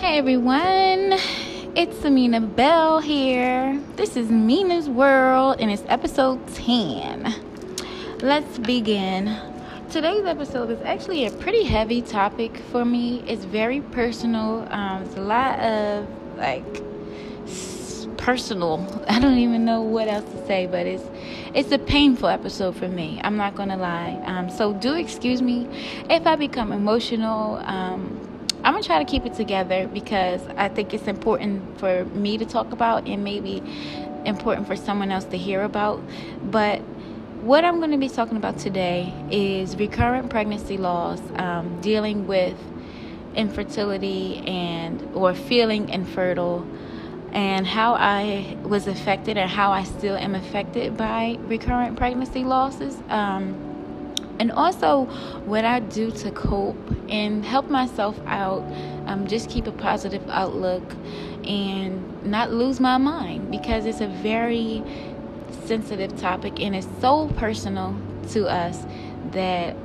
Hey everyone, it's Amina Bell here. This is Mina's World and it's episode 10. Let's begin. Today's episode is actually a pretty heavy topic for me. It's very personal. Um, it's a lot of like personal. I don't even know what else to say, but it's it's a painful episode for me. I'm not gonna lie. Um, so do excuse me if I become emotional. Um, I'm gonna try to keep it together because I think it's important for me to talk about and maybe important for someone else to hear about. But what I'm to be talking about today is recurrent pregnancy loss, um, dealing with infertility and or feeling infertile, and how I was affected and how I still am affected by recurrent pregnancy losses. Um, and also what I do to cope and help myself out, um, just keep a positive outlook and not lose my mind because it's a very sensitive topic and it's so personal to us that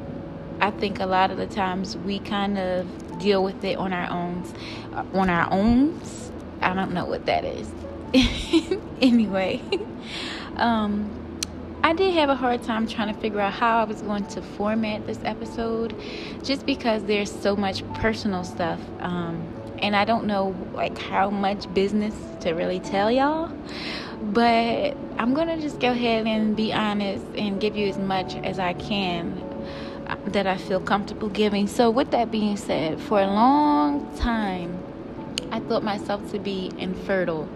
I think a lot of the times we kind of deal with it on our own. Uh, on our own, I don't know what that is. anyway, um, I did have a hard time trying to figure out how I was going to format this episode just because there's so much personal stuff. Um, and I don't know like how much business to really tell y'all. But I'm going to just go ahead and be honest and give you as much as I can uh, that I feel comfortable giving. So with that being said, for a long time I thought myself to be infertile.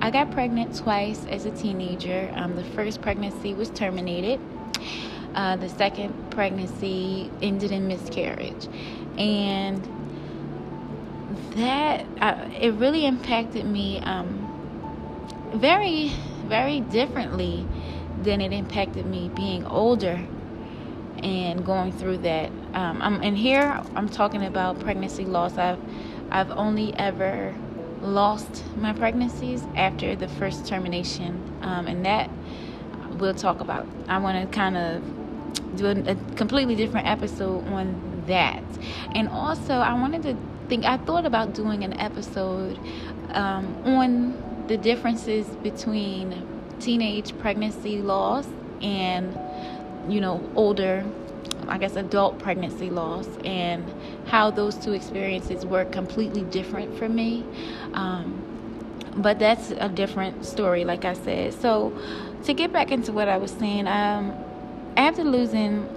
I got pregnant twice as a teenager. Um, the first pregnancy was terminated. Uh, the second pregnancy ended in miscarriage, and that uh, it really impacted me um, very, very differently than it impacted me being older and going through that. Um, I'm, and here I'm talking about pregnancy loss. I've I've only ever lost my pregnancies after the first termination, um, and that we'll talk about. I want to kind of do a, completely different episode on that, and also I wanted to think. I thought about doing an episode um, on the differences between teenage pregnancy loss and you know older I guess, adult pregnancy loss and how those two experiences were completely different for me. Um, but that's a different story, like I said. So, to get back into what I was saying, um, after losing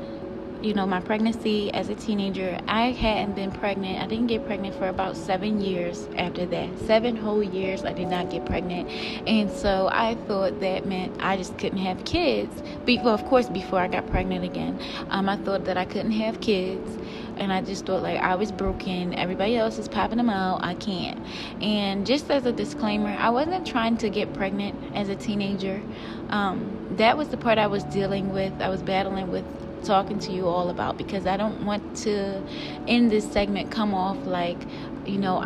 you know, my pregnancy as a teenager, I hadn't been pregnant. I didn't get pregnant for about seven years after that. Seven whole years I did not get pregnant. And so I thought that meant I just couldn't have kids. Well, of course, before I got pregnant again, um, I thought that I couldn't have kids. And I just thought like I was broken. Everybody else is popping them out. I can't. And just as a disclaimer, I wasn't trying to get pregnant as a teenager. Um, that was the part I was dealing with. I was battling with talking to you all about because I don't want to, in this segment, come off like, you know,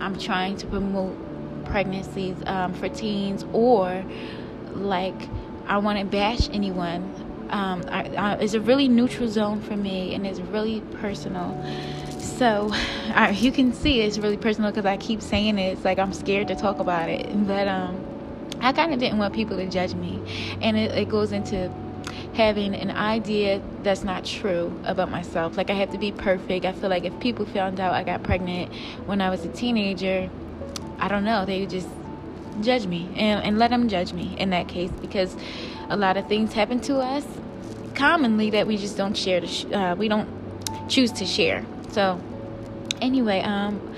I'm trying to promote pregnancies um, for teens or like I want to bash anyone. Um, I, I, it's a really neutral zone for me and it's really personal. So I, you can see it's really personal because I keep saying it. It's like I'm scared to talk about it. But um, I kind of didn't want people to judge me. And it, it goes into having an idea that's not true about myself. Like I have to be perfect. I feel like if people found out I got pregnant when I was a teenager, I don't know, they would just judge me and, and let them judge me in that case because a lot of things happen to us commonly that we just don't share. Sh- uh, we don't choose to share. So anyway, um,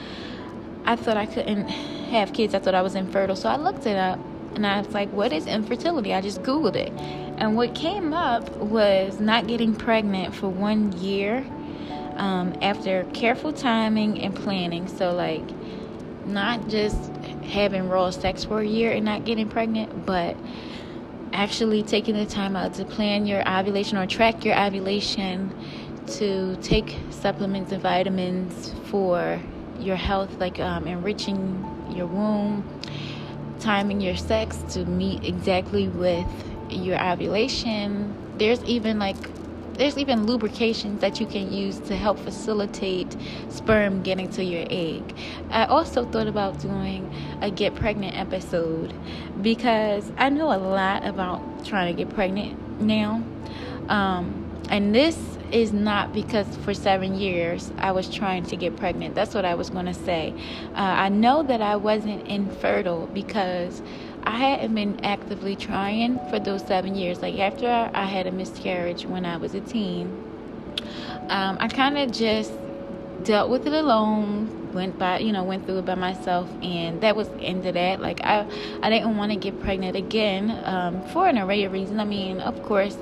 I thought I couldn't have kids. I thought I was infertile. So I looked it up and I was like, what is infertility? I just Googled it. And what came up was not getting pregnant for one year um, after careful timing and planning. So, like, not just having raw sex for a year and not getting pregnant, but actually taking the time out to plan your ovulation or track your ovulation, to take supplements and vitamins for your health, like um, enriching your womb, timing your sex to meet exactly with your ovulation. There's even like there's even lubrications that you can use to help facilitate sperm getting to your egg. I also thought about doing a get pregnant episode because I know a lot about trying to get pregnant now. Um, and this is not because for seven years I was trying to get pregnant. That's what I was going to say. Uh, I know that I wasn't infertile because I hadn't been actively trying for those seven years. Like after I had a miscarriage when I was a teen, um, I kind of just dealt with it alone. Went by, you know, went through it by myself, and that was into that. Like I, I didn't want to get pregnant again um, for an array of reasons. I mean, of course,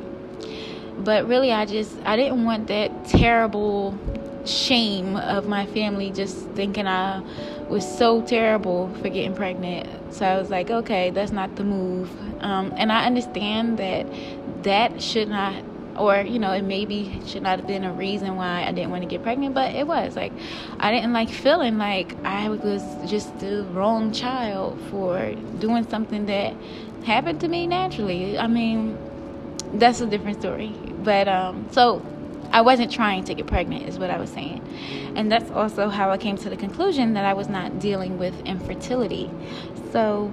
but really, I just I didn't want that terrible shame of my family just thinking I was so terrible for getting pregnant. So I was like, okay, that's not the move. Um, and I understand that that should not, or you know, it maybe should not have been a reason why I didn't want to get pregnant, but it was like I didn't like feeling like I was just the wrong child for doing something that happened to me naturally. I mean, that's a different story. But um, so I wasn't trying to get pregnant, is what I was saying. And that's also how I came to the conclusion that I was not dealing with infertility. So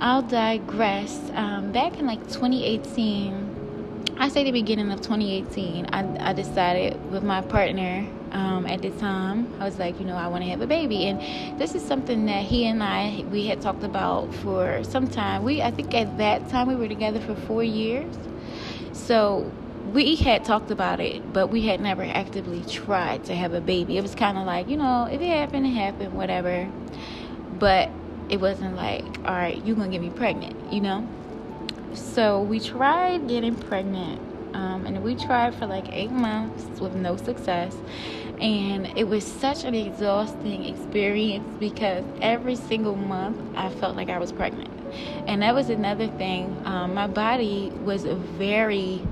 I'll digress. Um, back in like 2018, I say the beginning of 2018, I, I decided with my partner um, at the time, I was like, you know, I want to have a baby. And this is something that he and I, we had talked about for some time. We, I think at that time, we were together for four years. So we had talked about it, but we had never actively tried to have a baby. It was kind of like, you know, if it happened, it happened, whatever. But it wasn't like, all right, you're going to get me pregnant, you know? So we tried getting pregnant. Um, and we tried for like eight months with no success. And it was such an exhausting experience because every single month I felt like I was pregnant. And that was another thing. Um, my body was very,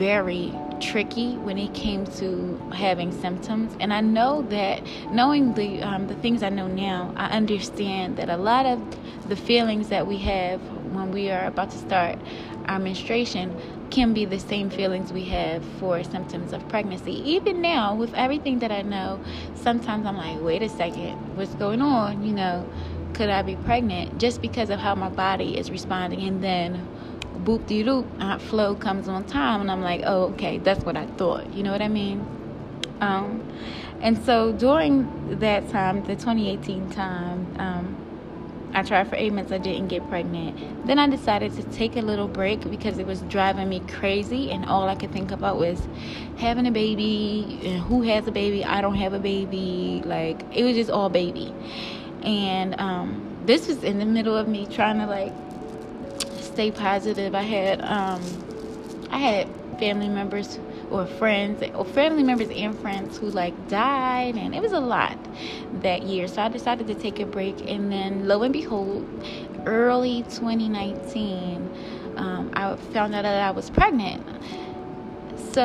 very tricky when it came to having symptoms. And i know that knowing the um, the things i know now i understand that a lot of the feelings that we have when we are about to start our menstruation can be the same feelings we have for symptoms of pregnancy. Even now with everything that i know sometimes i'm like wait a second what's going on? You know could i be pregnant? Just because of how my body is responding and then boop de doop, hot flow comes on time, and I'm like, oh, okay, that's what I thought. You know what I mean? Um, and so during that time, the 2018 time, um, I tried for eight months, I didn't get pregnant. Then I decided to take a little break because it was driving me crazy, and all I could think about was having a baby. And who has a baby? I don't have a baby. Like, it was just all baby. And um, this was in the middle of me trying to, like, stay positive. I had um, I had family members or friends or family members and friends who like died and it was a lot that year. So i decided to take a break and then lo and behold early 2019 um, i found out that i was pregnant. So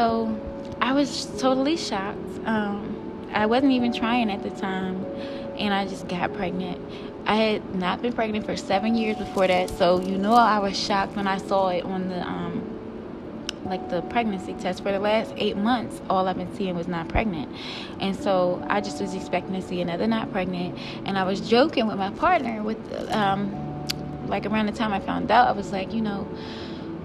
i was totally shocked. Um, i wasn't even trying at the time and i just got pregnant I had not been pregnant for seven years before that, so you know I was shocked when I saw it on the um like the pregnancy test. For the last eight months all i've been seeing was not pregnant. And so i just was expecting to see another not pregnant. And i was joking with my partner with um like around the time i found out i was like you know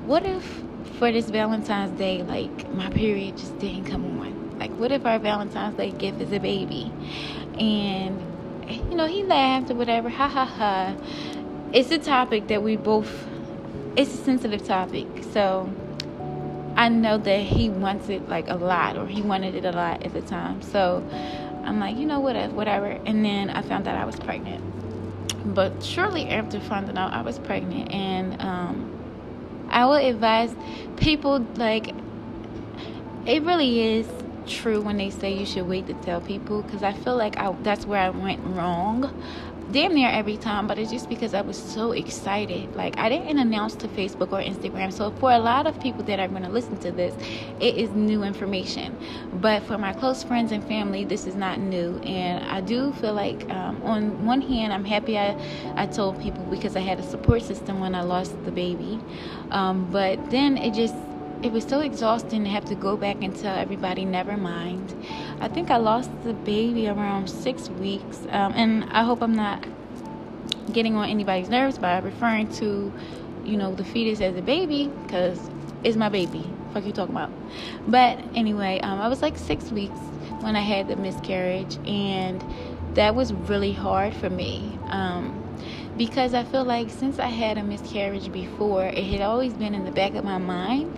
what if for this valentine's day like my period just didn't come on? Like what if our valentine's day gift is a baby? And you know, he laughed or whatever. Ha ha ha. It's a topic that we both, it's a sensitive topic. So I know that he wants it like a lot, or he wanted it a lot at the time. So I'm like, you know what, whatever. And then I found out I was pregnant. But shortly after finding out I was pregnant, and um, I would advise people like, it really is true when they say you should wait to tell people because I feel like I, that's where I went wrong. Damn near every time, but it's just because I was so excited. Like, I didn't announce to Facebook or Instagram. So, for a lot of people that are going to listen to this, it is new information. But for my close friends and family, this is not new. And I do feel like, um, on one hand, I'm happy I, I told people because I had a support system when I lost the baby. Um, but then it just it was so exhausting to have to go back and tell everybody never mind. I think i lost the baby around six weeks um, and i hope i'm not getting on anybody's nerves by referring to you know the fetus as a baby because it's my baby. Fuck you talking about. But anyway um, i was like six weeks when i had the miscarriage and that was really hard for me. Um, because I feel like since I had a miscarriage before, it had always been in the back of my mind,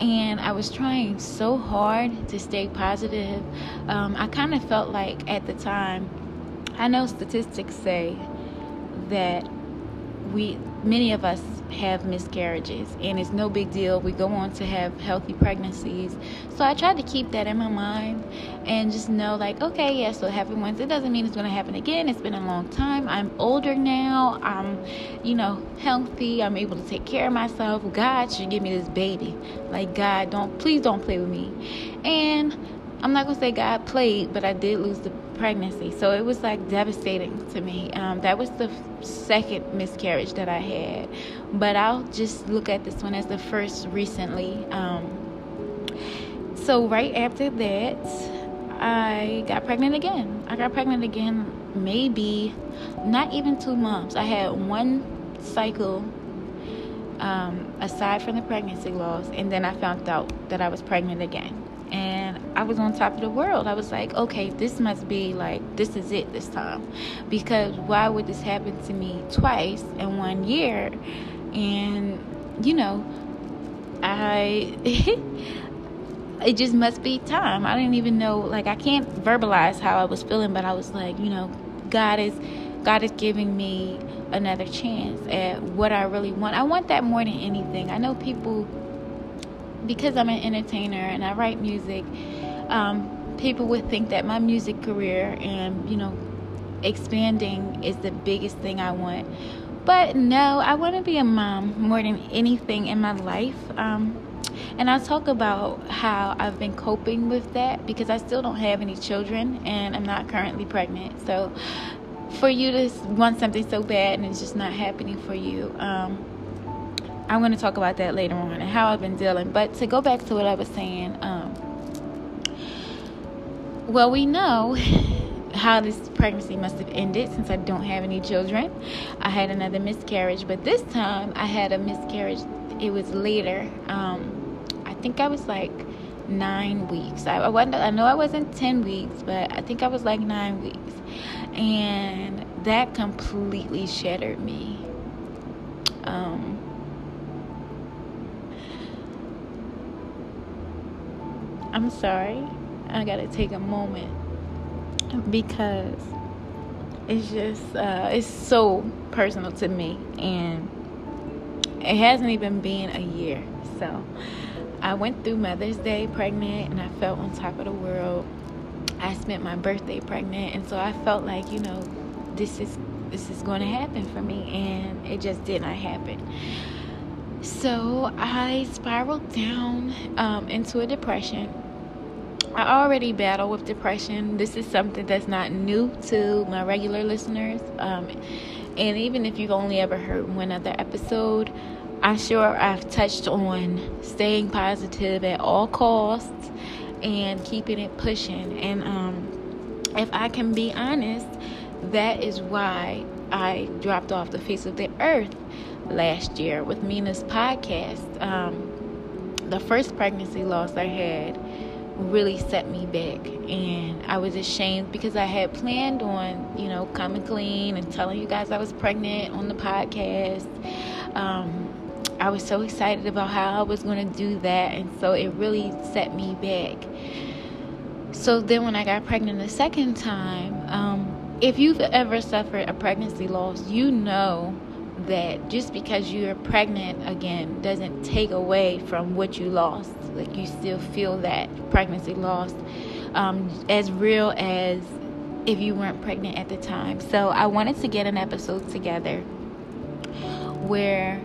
and I was trying so hard to stay positive. Um, I kind of felt like at the time, I know statistics say that we many of us have miscarriages and it's no big deal. We go on to have healthy pregnancies. So i tried to keep that in my mind and just know like okay yeah so it happened once. It doesn't mean it's going to happen again. It's been a long time. I'm older now. I'm you know healthy. I'm able to take care of myself. God should give me this baby. Like god don't please don't play with me. And i'm not going to say god played but i did lose the pregnancy. So it was like devastating to me. Um, that was the second miscarriage that I had. But I'll just look at this one as the first recently. Um, so right after that, I got pregnant again. I got pregnant again, maybe not even two months. I had one cycle um, aside from the pregnancy loss, and then I found out that I was pregnant again and I was on top of the world. I was like, okay, this must be like, this is it this time. Because why would this happen to me twice in one year? And, you know, I, it just must be time. I didn't even know, like, I can't verbalize how I was feeling, but I was like, you know, God is, God is giving me another chance at what I really want. I want that more than anything. I know people because I'm an entertainer and I write music, um, people would think that my music career and, you know, expanding is the biggest thing I want. But no, I want to be a mom more than anything in my life. Um, and I'll talk about how I've been coping with that because I still don't have any children and I'm not currently pregnant. So for you to want something so bad and it's just not happening for you, um, I'm going to talk about that later on and how I've been dealing. But to go back to what I was saying, um, well, we know how this pregnancy must have ended since I don't have any children. I had another miscarriage, but this time I had a miscarriage. It was later. Um, I think I was like nine weeks. I, I. I know I wasn't ten weeks, but I think I was like nine weeks, and that completely shattered me. Um, I'm sorry. I gotta take a moment because it's just uh, it's so personal to me, and it hasn't even been a year. So I went through Mother's Day pregnant, and I felt on top of the world. I spent my birthday pregnant, and so I felt like you know this is this is going to happen for me, and it just did not happen. So I spiraled down um, into a depression I already battle with depression. This is something that's not new to my regular listeners. Um, and even if you've only ever heard one other episode, I'm sure I've touched on staying positive at all costs and keeping it pushing. And um, if I can be honest, that is why I dropped off the face of the earth last year with Mina's podcast. Um, the first pregnancy loss I had really set me back and I was ashamed because I had planned on, you know, coming clean and telling you guys I was pregnant on the podcast. Um, I was so excited about how I was going to do that and so it really set me back. So then when I got pregnant the second time, um, if you've ever suffered a pregnancy loss, you know that just because you're pregnant again doesn't take away from what you lost. Like you still feel that pregnancy loss um, as real as if you weren't pregnant at the time. So I wanted to get an episode together where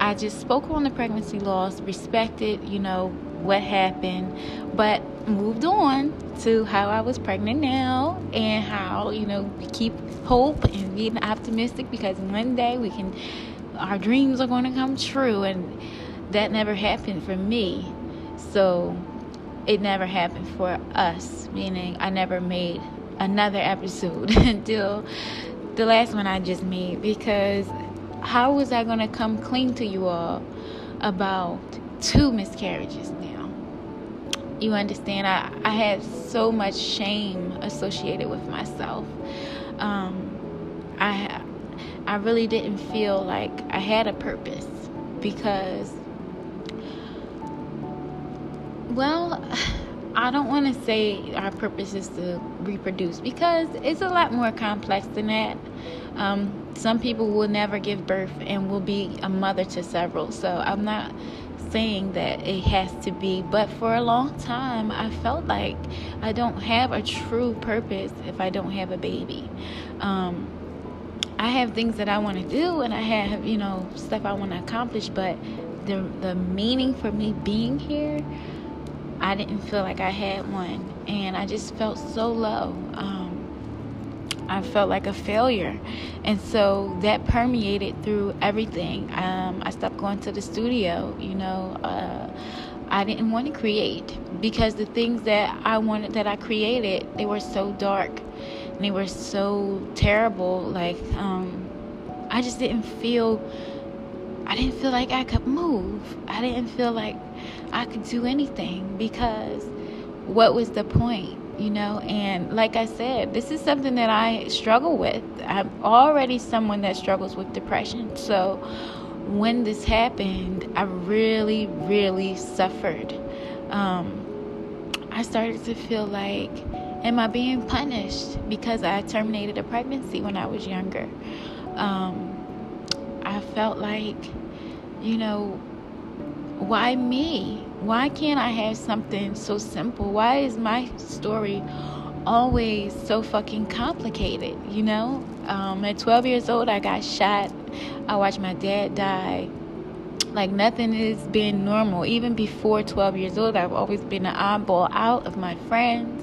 I just spoke on the pregnancy loss, respected, you know, what happened, but moved on to how I was pregnant now and how, you know, keep hope and being optimistic because one day we can, our dreams are going to come true. And that never happened for me. So it never happened for us, meaning I never made another episode until the last one I just made because how was I going to come clean to you all about two miscarriages now? You understand? I, I had so much shame associated with myself. Um, I I really didn't feel like I had a purpose because well I don't want to say our purpose is to reproduce because it's a lot more complex than that. Um, some people will never give birth and will be a mother to several. So I'm not saying that it has to be, but for a long time, I felt like I don't have a true purpose if I don't have a baby. Um, I have things that I want to do and I have, you know, stuff I want to accomplish, but the the meaning for me being here I didn't feel like I had one, and I just felt so low. Um, I felt like a failure, and so that permeated through everything. Um, I stopped going to the studio. You know, uh, I didn't want to create because the things that I wanted that I created they were so dark, and they were so terrible. Like um, I just didn't feel. I didn't feel like I could move. I didn't feel like I could do anything because what was the point? You know, and like I said, this is something that I struggle with. I'm already someone that struggles with depression. So when this happened, I really, really suffered. Um, I started to feel like, am I being punished because I terminated a pregnancy when I was younger? Um, I felt like, you know, why me? Why can't I have something so simple? Why is my story always so fucking complicated? You know, um, at 12 years old, I got shot. I watched my dad die. Like nothing has been normal. Even before 12 years old, I've always been an oddball out of my friends.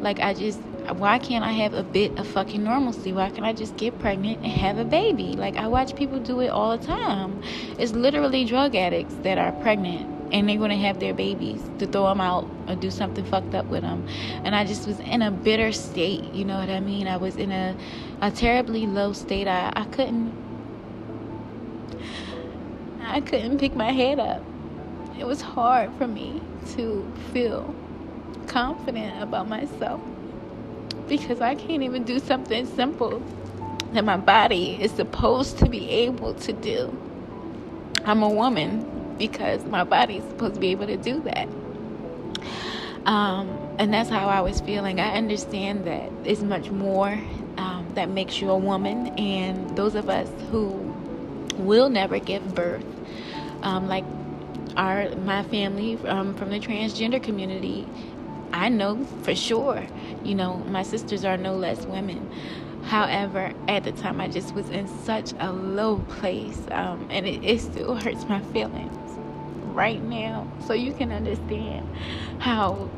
Like I just why can't I have a bit of fucking normalcy? Why can't I just get pregnant and have a baby? Like I watch people do it all the time. It's literally drug addicts that are pregnant and they're going to have their babies to throw them out or do something fucked up with them. And I just was in a bitter state, you know what I mean? I was in a a terribly low state. I I couldn't I couldn't pick my head up. It was hard for me to feel confident about myself because I can't even do something simple that my body is supposed to be able to do. I'm a woman because my body is supposed to be able to do that. Um, and that's how I was feeling. I understand that it's much more um, that makes you a woman, and those of us who will never give birth, um, like our my family um, from the transgender community, I know for sure, you know, my sisters are no less women. However, at the time, I just was in such a low place, um, and it, it still hurts my feelings right now. So you can understand how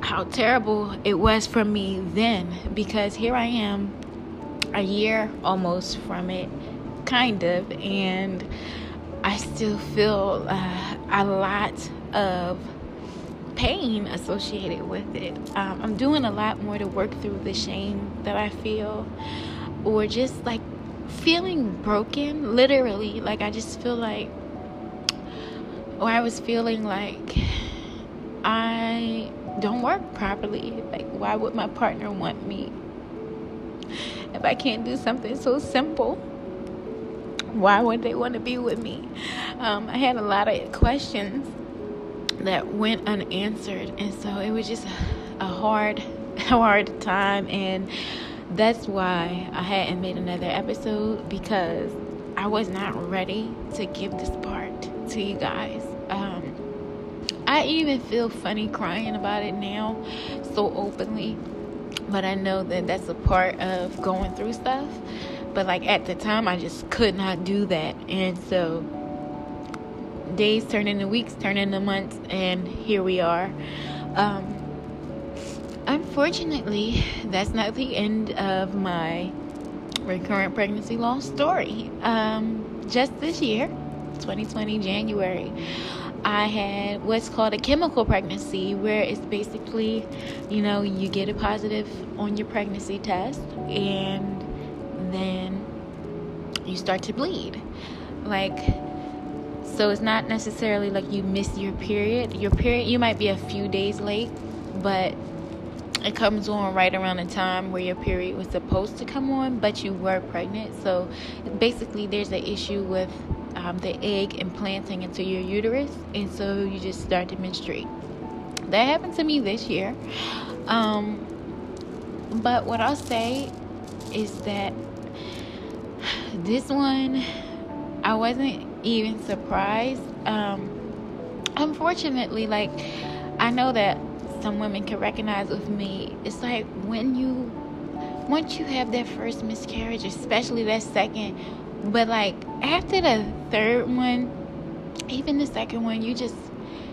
how terrible it was for me then, because here I am, a year almost from it, kind of, and I still feel uh, a lot of pain associated with it. Um, I'm doing a lot more to work through the shame that I feel, or just like feeling broken, literally. Like, I just feel like, I was feeling like I don't work properly. Like, why would my partner want me if I can't do something so simple? Why would they want to be with me? Um, I had a lot of questions that went unanswered and so it was just a hard hard time and that's why I hadn't made another episode because I was not ready to give this part to you guys. Um, I even feel funny crying about it now so openly, but I know that that's a part of going through stuff. But like at the time, I just could not do that, and so days turn into weeks, turn into months, and here we are. Um, unfortunately, that's not the end of my recurrent pregnancy loss story. Um, just this year, 2020 January, I had what's called a chemical pregnancy, where it's basically, you know, you get a positive on your pregnancy test and then you start to bleed. Like, so it's not necessarily like you miss your period. Your period, you might be a few days late, but it comes on right around the time where your period was supposed to come on, but you were pregnant. So basically, there's an issue with um, the egg implanting into your uterus, and so you just start to menstruate. That happened to me this year. Um, but what I'll say is that this one, I wasn't even surprised. Um, unfortunately, like, I know that some women can recognize with me. It's like when you, once you have that first miscarriage, especially that second, but like after the third one, even the second one, you just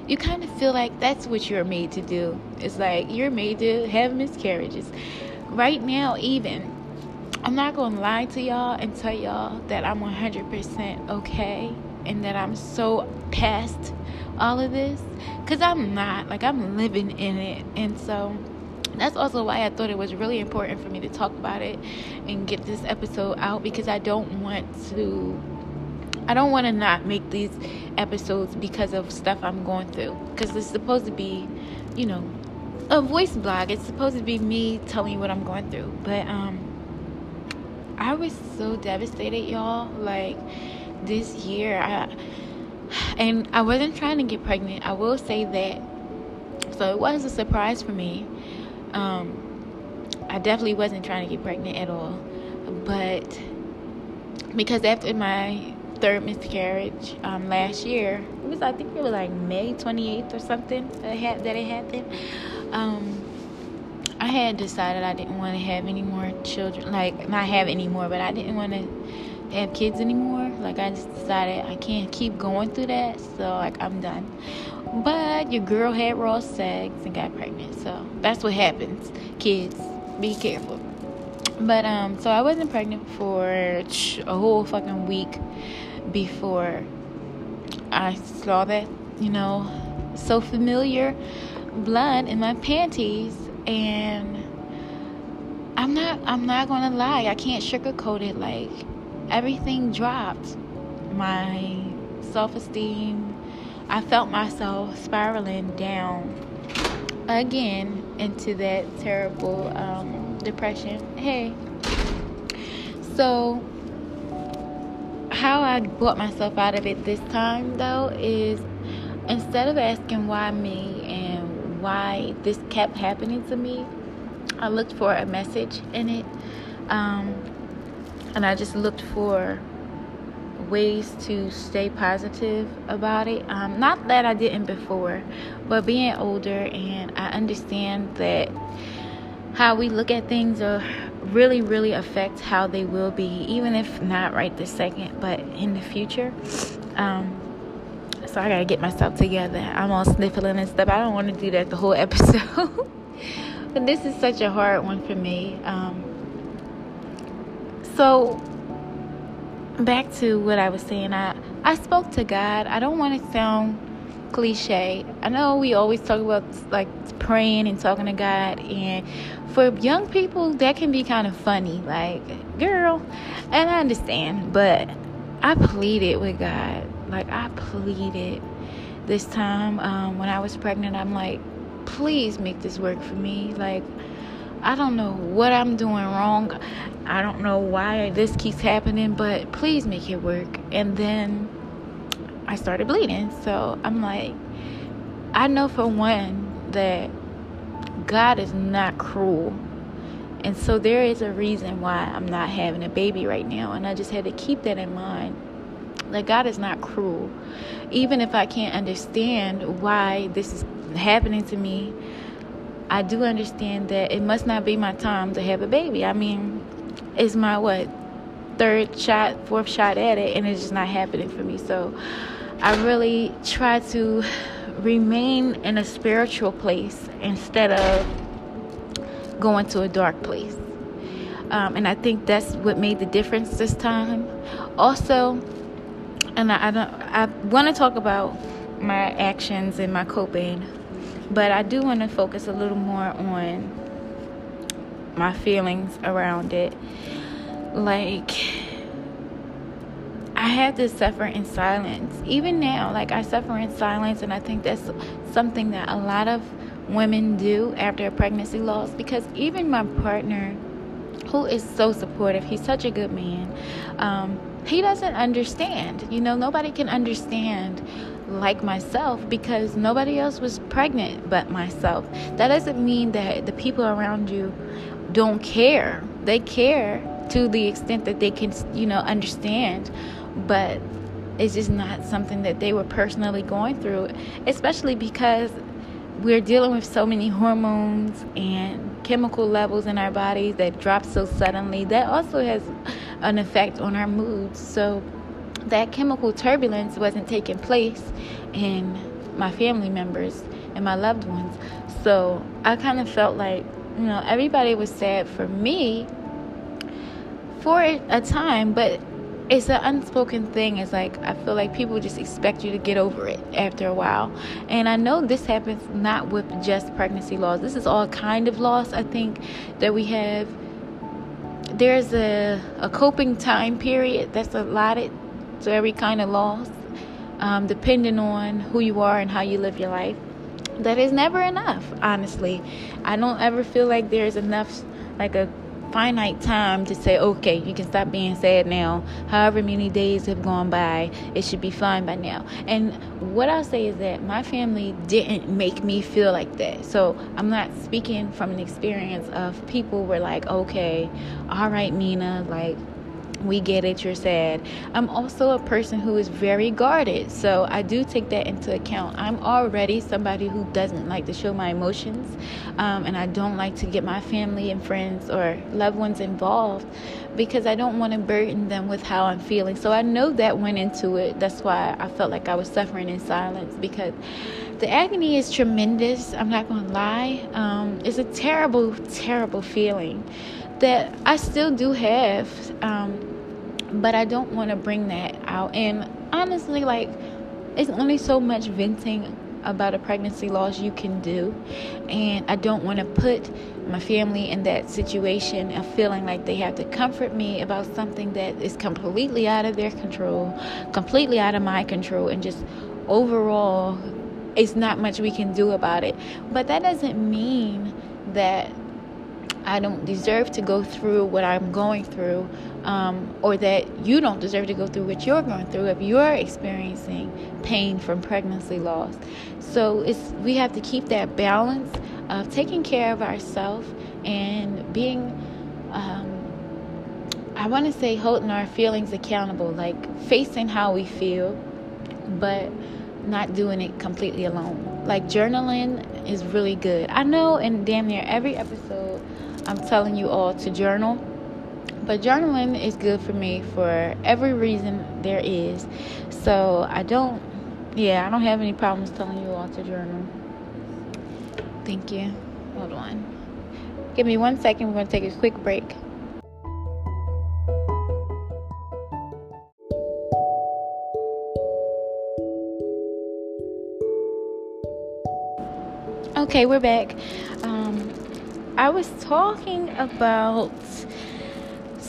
you kind of feel like that's what you're made to do. It's like you're made to have miscarriages. Right now, even I'm not to lie to y'all and tell y'all that I'm 100% okay and that I'm so past all of this because I'm not. Like, I'm living in it. And so that's also why I thought it was really important for me to talk about it and get this episode out because I don't want to I don't want to not make these episodes because of stuff I'm going through because it's supposed to be, you know, a voice blog. It's supposed to be me telling you what I'm going through. But um I was so devastated, y'all. Like this year I and I wasn't trying to get pregnant. I will say that. So it was a surprise for me um, I definitely wasn't trying to get pregnant at all, but because after my third miscarriage um, last year, it was I think it was like May 28th or something that it, had, that it happened. Um, I had decided I didn't want to have any more children, like not have any more, but I didn't want to have kids anymore. Like I just decided I can't keep going through that, so like I'm done. But your girl had raw sex and got pregnant. So that's what happens. Kids, be careful. But um so I wasn't pregnant for a whole fucking week before I saw that, you know, so familiar blood in my panties and I'm not I'm not gonna lie, I can't sugarcoat it like everything dropped. My self esteem I felt myself spiraling down again into that terrible um, depression. Hey, so how I brought myself out of it this time though is instead of asking why me and why this kept happening to me, I looked for a message in it. Um, and I just looked for ways to stay positive about it. Um, not that I didn't before, but being older and I understand that how we look at things are really, really affect how they will be, even if not right this second, but in the future. Um, so I gotta get myself together. I'm all sniffling and stuff. I don't want to do that the whole episode. but this is such a hard one for me. Um, so back to what I was saying, I I spoke to God. I don't want to sound cliche. I know we always talk about like praying and talking to God, and for young people that can be kind of funny. Like, girl, and I understand, but I pleaded with God. Like I pleaded this time um, when I was pregnant. I'm like, please make this work for me. Like I don't know what I'm doing wrong. I don't know why this keeps happening, but please make it work. And then I started bleeding. So I'm like, I know for one that God is not cruel. And so there is a reason why I'm not having a baby right now. And I just had to keep that in mind. That God is not cruel. Even if I can't understand why this is happening to me, I do understand that it must not be my time to have a baby. I mean, it's my what third shot, fourth shot at it, and it's just not happening for me. So I really try to remain in a spiritual place instead of going to a dark place. Um, and I think that's what made the difference this time. Also, and I, I don't, I want to talk about my actions and my coping. But I do want to focus a little more on my feelings around it. Like, I had to suffer in silence. Even now, like, I suffer in silence, and I think that's something that a lot of women do after a pregnancy loss because even my partner, who is so supportive, he's such a good man. Um, he doesn't understand. You know, nobody can understand like myself because nobody else was pregnant but myself. That doesn't mean that the people around you don't care. They care to the extent that they can, you know, understand, but it's just not something that they were personally going through, especially because we're dealing with so many hormones and chemical levels in our bodies that drop so suddenly. That also has an effect on our moods. So that chemical turbulence wasn't taking place in my family members and my loved ones. So I kind of felt like, you know, everybody was sad for me for a time, but it's an unspoken thing. It's like I feel like people just expect you to get over it after a while. And I know this happens not with just pregnancy loss. This is all kind of loss I think that we have there's a, a coping time period that's allotted to every kind of loss, um, depending on who you are and how you live your life. That is never enough, honestly. I don't ever feel like there's enough, like a finite time to say, okay, you can stop being sad now. However many days have gone by, it should be fine by now. And what I'll say is that my family didn't make me feel like that. So I'm not speaking from an experience of people were like, okay, all right, Mina, like, we get it, you're sad. I'm also a person who is very guarded, so I do take that into account. I'm already somebody who doesn't like to show my emotions, um, and I don't like to get my family and friends or loved ones involved because I don't want to burden them with how I'm feeling. So I know that went into it. That's why I felt like I was suffering in silence because the agony is tremendous. I'm not going to lie. Um, it's a terrible, terrible feeling that I still do have. Um, but I don't want to bring that out. And honestly, like, it's only so much venting about a pregnancy loss you can do. And I don't want to put my family in that situation of feeling like they have to comfort me about something that is completely out of their control, completely out of my control, and just overall, it's not much we can do about it. But that doesn't mean that I don't deserve to go through what I'm going through, um, or that you don't deserve to go through what you're going through if you're experiencing pain from pregnancy loss. So it's we have to keep that balance of taking care of ourselves and being. Um, I want to say holding our feelings accountable, like facing how we feel, but not doing it completely alone. Like journaling is really good. I know in damn near every episode I'm telling you all to journal. But journaling is good for me for every reason there is. So I don't, yeah, I don't have any problems telling you all to journal. Thank you. Hold on. Give me one second. We're going to take a quick break. Okay, we're back. Um, I was talking about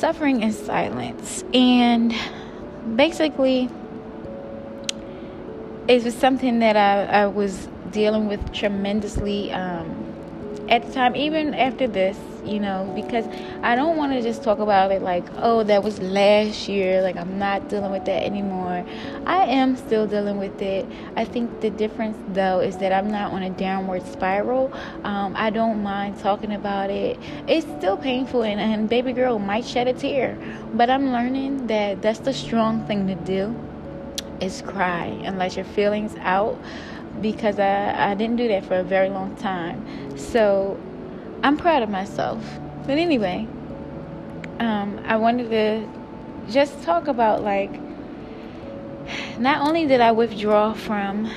suffering in silence, and basically, it was something that I, I was dealing with tremendously um, at the time, even after this you know, because I don't want to just talk about it like, oh, that was last year, like I'm not dealing with that anymore. I am still dealing with it. I think the difference, though, is that I'm not on a downward spiral. Um, I don't mind talking about it. It's still painful, and, and baby girl might shed a tear, but I'm learning that that's the strong thing to do is cry and let your feelings out because I, I didn't do that for a very long time. So I'm proud of myself. But anyway, um, I wanted to just talk about like not only did I withdraw from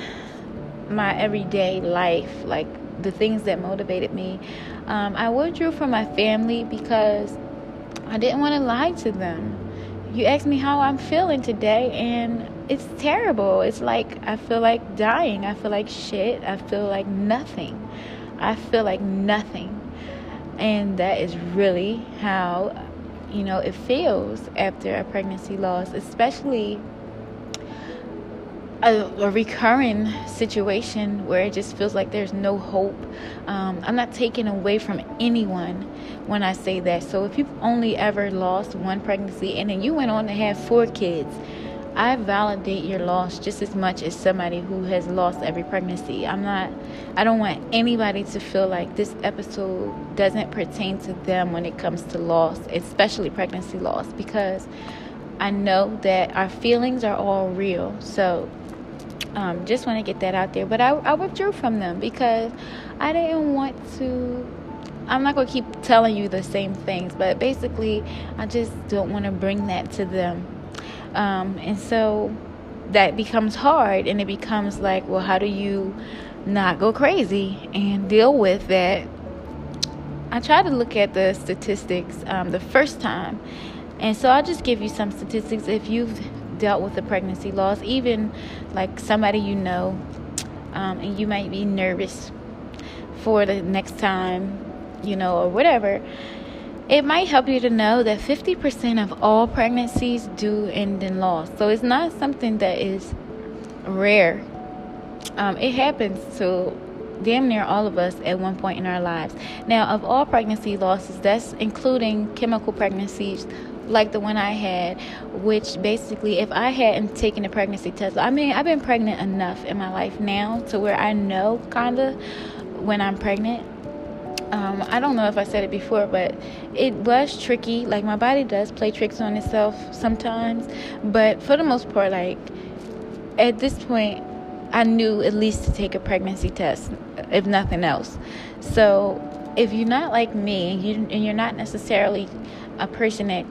my everyday life, like the things that motivated me, um, I withdrew from my family because I didn't want to lie to them. You asked me how I'm feeling today, and it's terrible. It's like I feel like dying. I feel like shit. I feel like nothing. I feel like nothing. And that is really how you know it feels after a pregnancy loss, especially a, a, recurring situation where it just feels like there's no hope. Um, I'm not taking away from anyone when I say that. So if you've only ever lost one pregnancy and then you went on to have four kids, I validate your loss just as much as somebody who has lost every pregnancy. I'm not, I don't want anybody to feel like this episode doesn't pertain to them when it comes to loss, especially pregnancy loss, because I know that our feelings are all real. So, um, just want to get that out there. But I, I withdrew from them because I didn't want to. I'm not going to keep telling you the same things, but basically, I just don't want to bring that to them um, and so that becomes hard, and it becomes like, well, how do you not go crazy and deal with that? I try to look at the statistics um, the first time, and so I'll just give you some statistics if you've dealt with a pregnancy loss, even like somebody you know, um, and you might be nervous for the next time, you know, or whatever it might help you to know that 50% of all pregnancies do end in loss. So it's not something that is rare. Um, it happens to damn near all of us at one point in our lives. Now, of all pregnancy losses, that's including chemical pregnancies like the one I had, which basically, if I hadn't taken a pregnancy test, I mean, I've been pregnant enough in my life now to where I know kind of when I'm pregnant um, I don't know if I said it before, but it was tricky. Like my body does play tricks on itself sometimes, but for the most part, like at this point, I knew at least to take a pregnancy test, if nothing else. So if you're not like me, and, you, and you're not necessarily a person that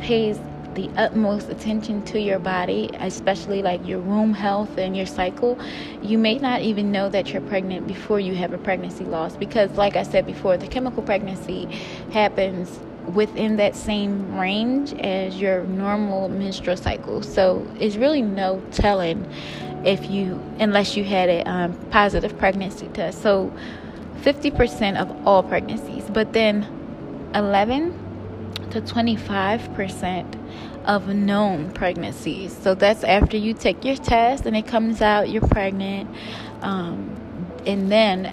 pays the utmost attention to your body, especially like your womb health and your cycle, you may not even know that you're pregnant before you have a pregnancy loss. Because, like I said before, the chemical pregnancy happens within that same range as your normal menstrual cycle. So, it's really no telling if you, unless you had a um, positive pregnancy test. So, 50% of all pregnancies, but then 11 to 25% of known pregnancies. So that's after you take your test and it comes out you're pregnant. Um, and then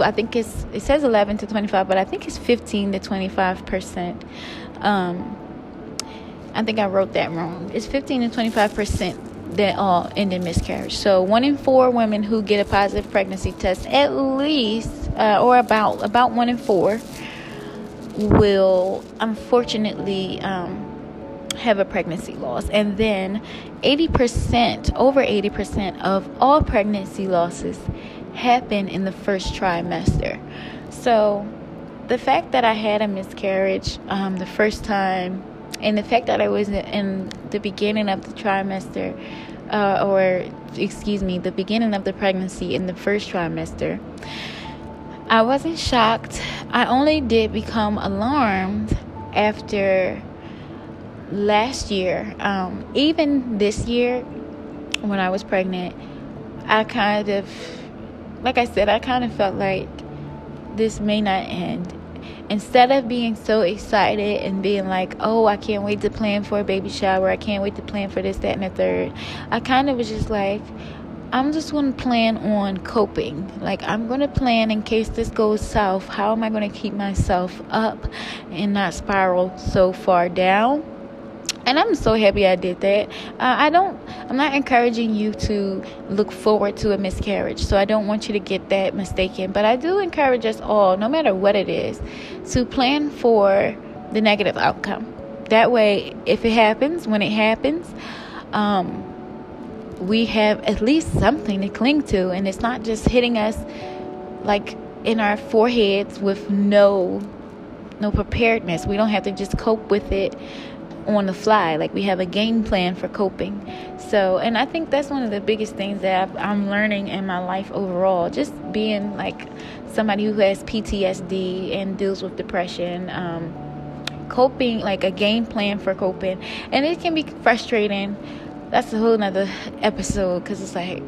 I think it's it says 11 to 25, but I think it's 15 to 25 percent. Um, I think I wrote that wrong. It's 15 to 25 percent that all end in miscarriage. So one in four women who get a positive pregnancy test, at least, uh, or about about one in four, will unfortunately um, have a pregnancy loss. And then 80%, over 80% of all pregnancy losses happen in the first trimester. So the fact that I had a miscarriage um, the first time, and the fact that I was in the beginning of the trimester, uh, or excuse me, the beginning of the pregnancy in the first trimester, I wasn't shocked. I only did become alarmed after last year. Um, even this year, when I was pregnant, I kind of, like I said, I kind of felt like this may not end. Instead of being so excited and being like, oh, I can't wait to plan for a baby shower, I can't wait to plan for this, that, and the third, I kind of was just like, I'm just going to plan on coping. Like, I'm going to plan in case this goes south. How am I going to keep myself up and not spiral so far down? And I'm so happy I did that. Uh, I don't, I'm not encouraging you to look forward to a miscarriage. So I don't want you to get that mistaken. But I do encourage us all, no matter what it is, to plan for the negative outcome. That way, if it happens, when it happens, um, we have at least something to cling to and it's not just hitting us like in our foreheads with no no preparedness. We don't have to just cope with it on the fly. Like we have a game plan for coping. So and i think that's one of the biggest things that i am learning in my life overall. Just being like somebody who has ptsd and deals with depression um, coping like a game plan for coping. And it can be frustrating that's a whole nother episode because it's like,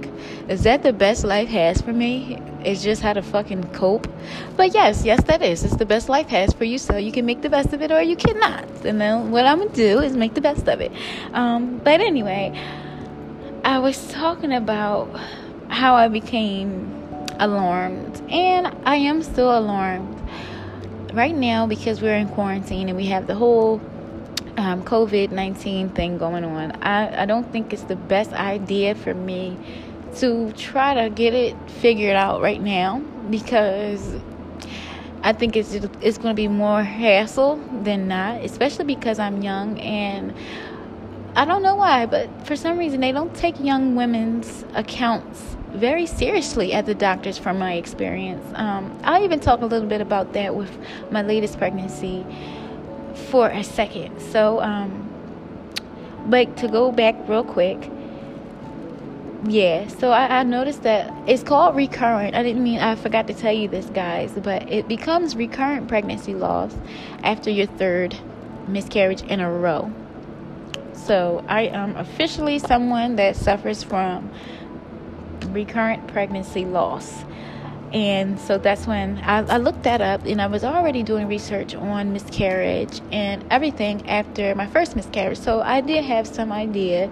is that the best life has for me? It's just how to fucking cope. But yes, yes, that is. It's the best life has for you, so you can make the best of it or you cannot. And then what I'm gonna do is make the best of it. Um, but anyway, I was talking about how I became alarmed, and I am still alarmed right now because we're in quarantine and we have the whole um, COVID 19 thing going on. I, I don't think it's the best idea for me to try to get it figured out right now because I think it's it's going to be more hassle than not, especially because I'm young and I don't know why, but for some reason they don't take young women's accounts very seriously at the doctors from my experience. Um, I'll even talk a little bit about that with my latest pregnancy for a second. So, um, but to go back real quick, yeah, so I, I, noticed that it's called recurrent. I didn't mean, I forgot to tell you this, guys, but it becomes recurrent pregnancy loss after your third miscarriage in a row. So I am officially someone that suffers from recurrent pregnancy loss. And so that's when I, I, looked that up, and I was already doing research on miscarriage and everything after my first miscarriage. So I did have some idea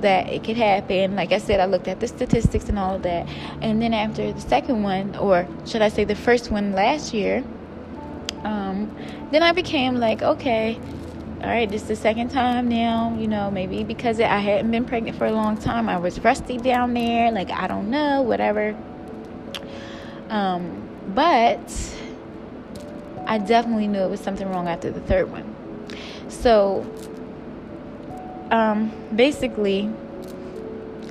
that it could happen. Like I said, I looked at the statistics and all of that. And then after the second one, or should I say the first one last year, um, then I became like, okay, all right, this is the second time now, you know, maybe because I hadn't been pregnant for a long time. I was rusty down there, like, I don't know, whatever. Um, but I definitely knew it was something wrong after the third one. So, um, basically,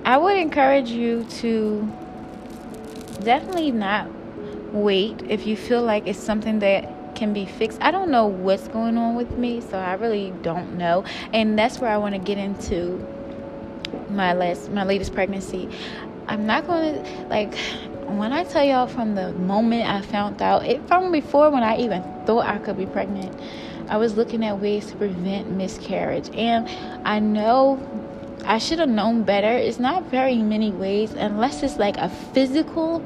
I would encourage you to definitely not wait if you feel like it's something that can be fixed. I don't know what's going on with me, so I really don't know. And that's where I want to get into my last my latest pregnancy. I'm not going to like when I tell y'all from the moment I found out, it from before when I even thought I could be pregnant, I was looking at ways to prevent miscarriage. And I know I should have known better. It's not very many ways unless it's like a physical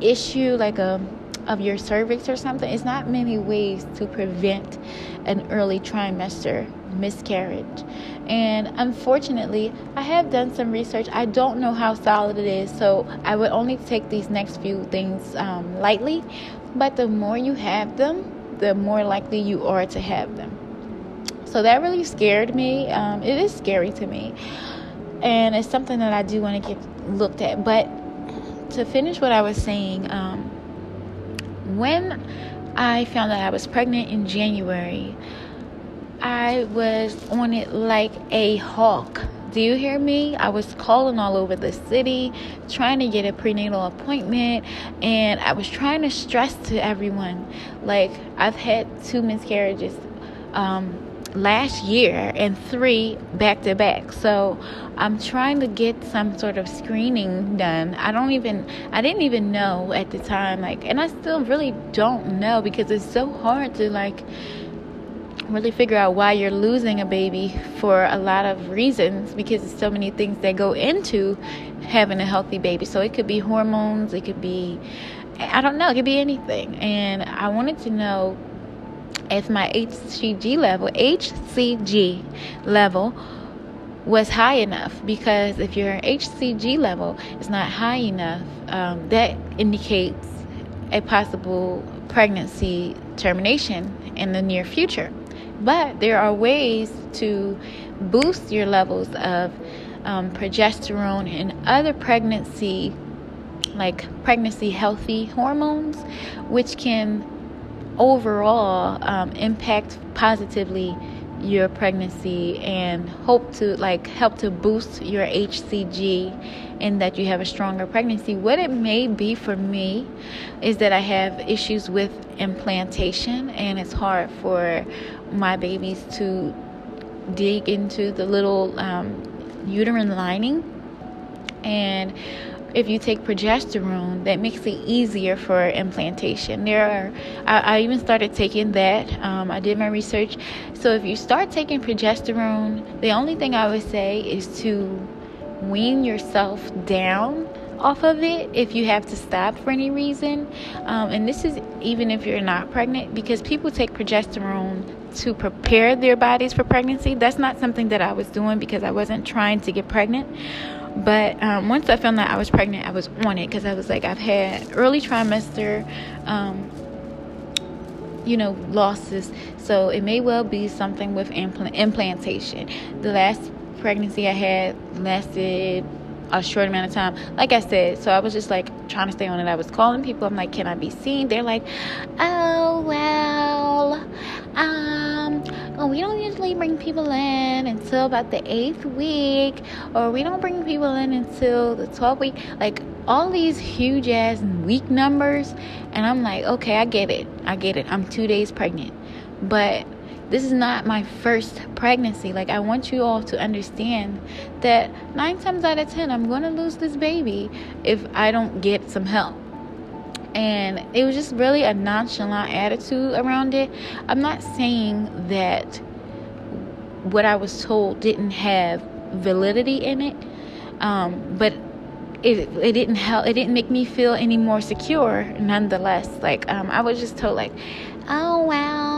issue like a of your cervix or something, it's not many ways to prevent an early trimester miscarriage. And unfortunately, I have done some research. I don't know how solid it is, so I would only take these next few things um, lightly. But the more you have them, the more likely you are to have them. So that really scared me. Um, it is scary to me. And it's something that I do want to get looked at. But to finish what I was saying, um, when I found out I was pregnant in January, I was on it like a hawk. Do you hear me? I was calling all over the city trying to get a prenatal appointment, and I was trying to stress to everyone like, I've had two miscarriages. Um, last year and three back to back. So I'm trying to get some sort of screening done. I don't even, I didn't even know at the time, like, and I still really don't know because it's so hard to, like, really figure out why you're losing a baby for a lot of reasons because there's so many things that go into having a healthy baby. So it could be hormones, it could be, I don't know, it could be anything. And I wanted to know if my HCG level, HCG level was high enough because if your HCG level is not high enough, um, that indicates a possible pregnancy termination in the near future. But there are ways to boost your levels of um, progesterone and other pregnancy, like pregnancy healthy hormones, which can overall um, impact positively your pregnancy and hope to like help to boost your HCG and that you have a stronger pregnancy. What it may be for me is that I have issues with implantation and it's hard for my babies to dig into the little um, uterine lining and if you take progesterone, that makes it easier for implantation. There are, I, I even started taking that. Um, I did my research. So if you start taking progesterone, the only thing I would say is to wean yourself down off of it if you have to stop for any reason. Um, and this is even if you're not pregnant, because people take progesterone to prepare their bodies for pregnancy. That's not something that I was doing because I wasn't trying to get pregnant. But um, once I found out I was pregnant, I was on it because I was like, I've had early trimester, um, you know, losses. So it may well be something with impl- implantation. The last pregnancy I had lasted a short amount of time. Like I said, so I was just like trying to stay on it. I was calling people. I'm like, can I be seen? They're like, oh well, um, well, we don't usually bring people in until about the eighth week, or we don't bring people in until the 12th week. Like all these huge ass week numbers, and I'm like, okay, I get it. I get it. I'm two days pregnant, but this is not my first pregnancy. Like, I want you all to understand that nine times out of ten, I'm going to lose this baby if I don't get some help. And it was just really a nonchalant attitude around it. I'm not saying that what I was told didn't have validity in it, um, but it it didn't help. It didn't make me feel any more secure. Nonetheless, like um, I was just told, like, oh well,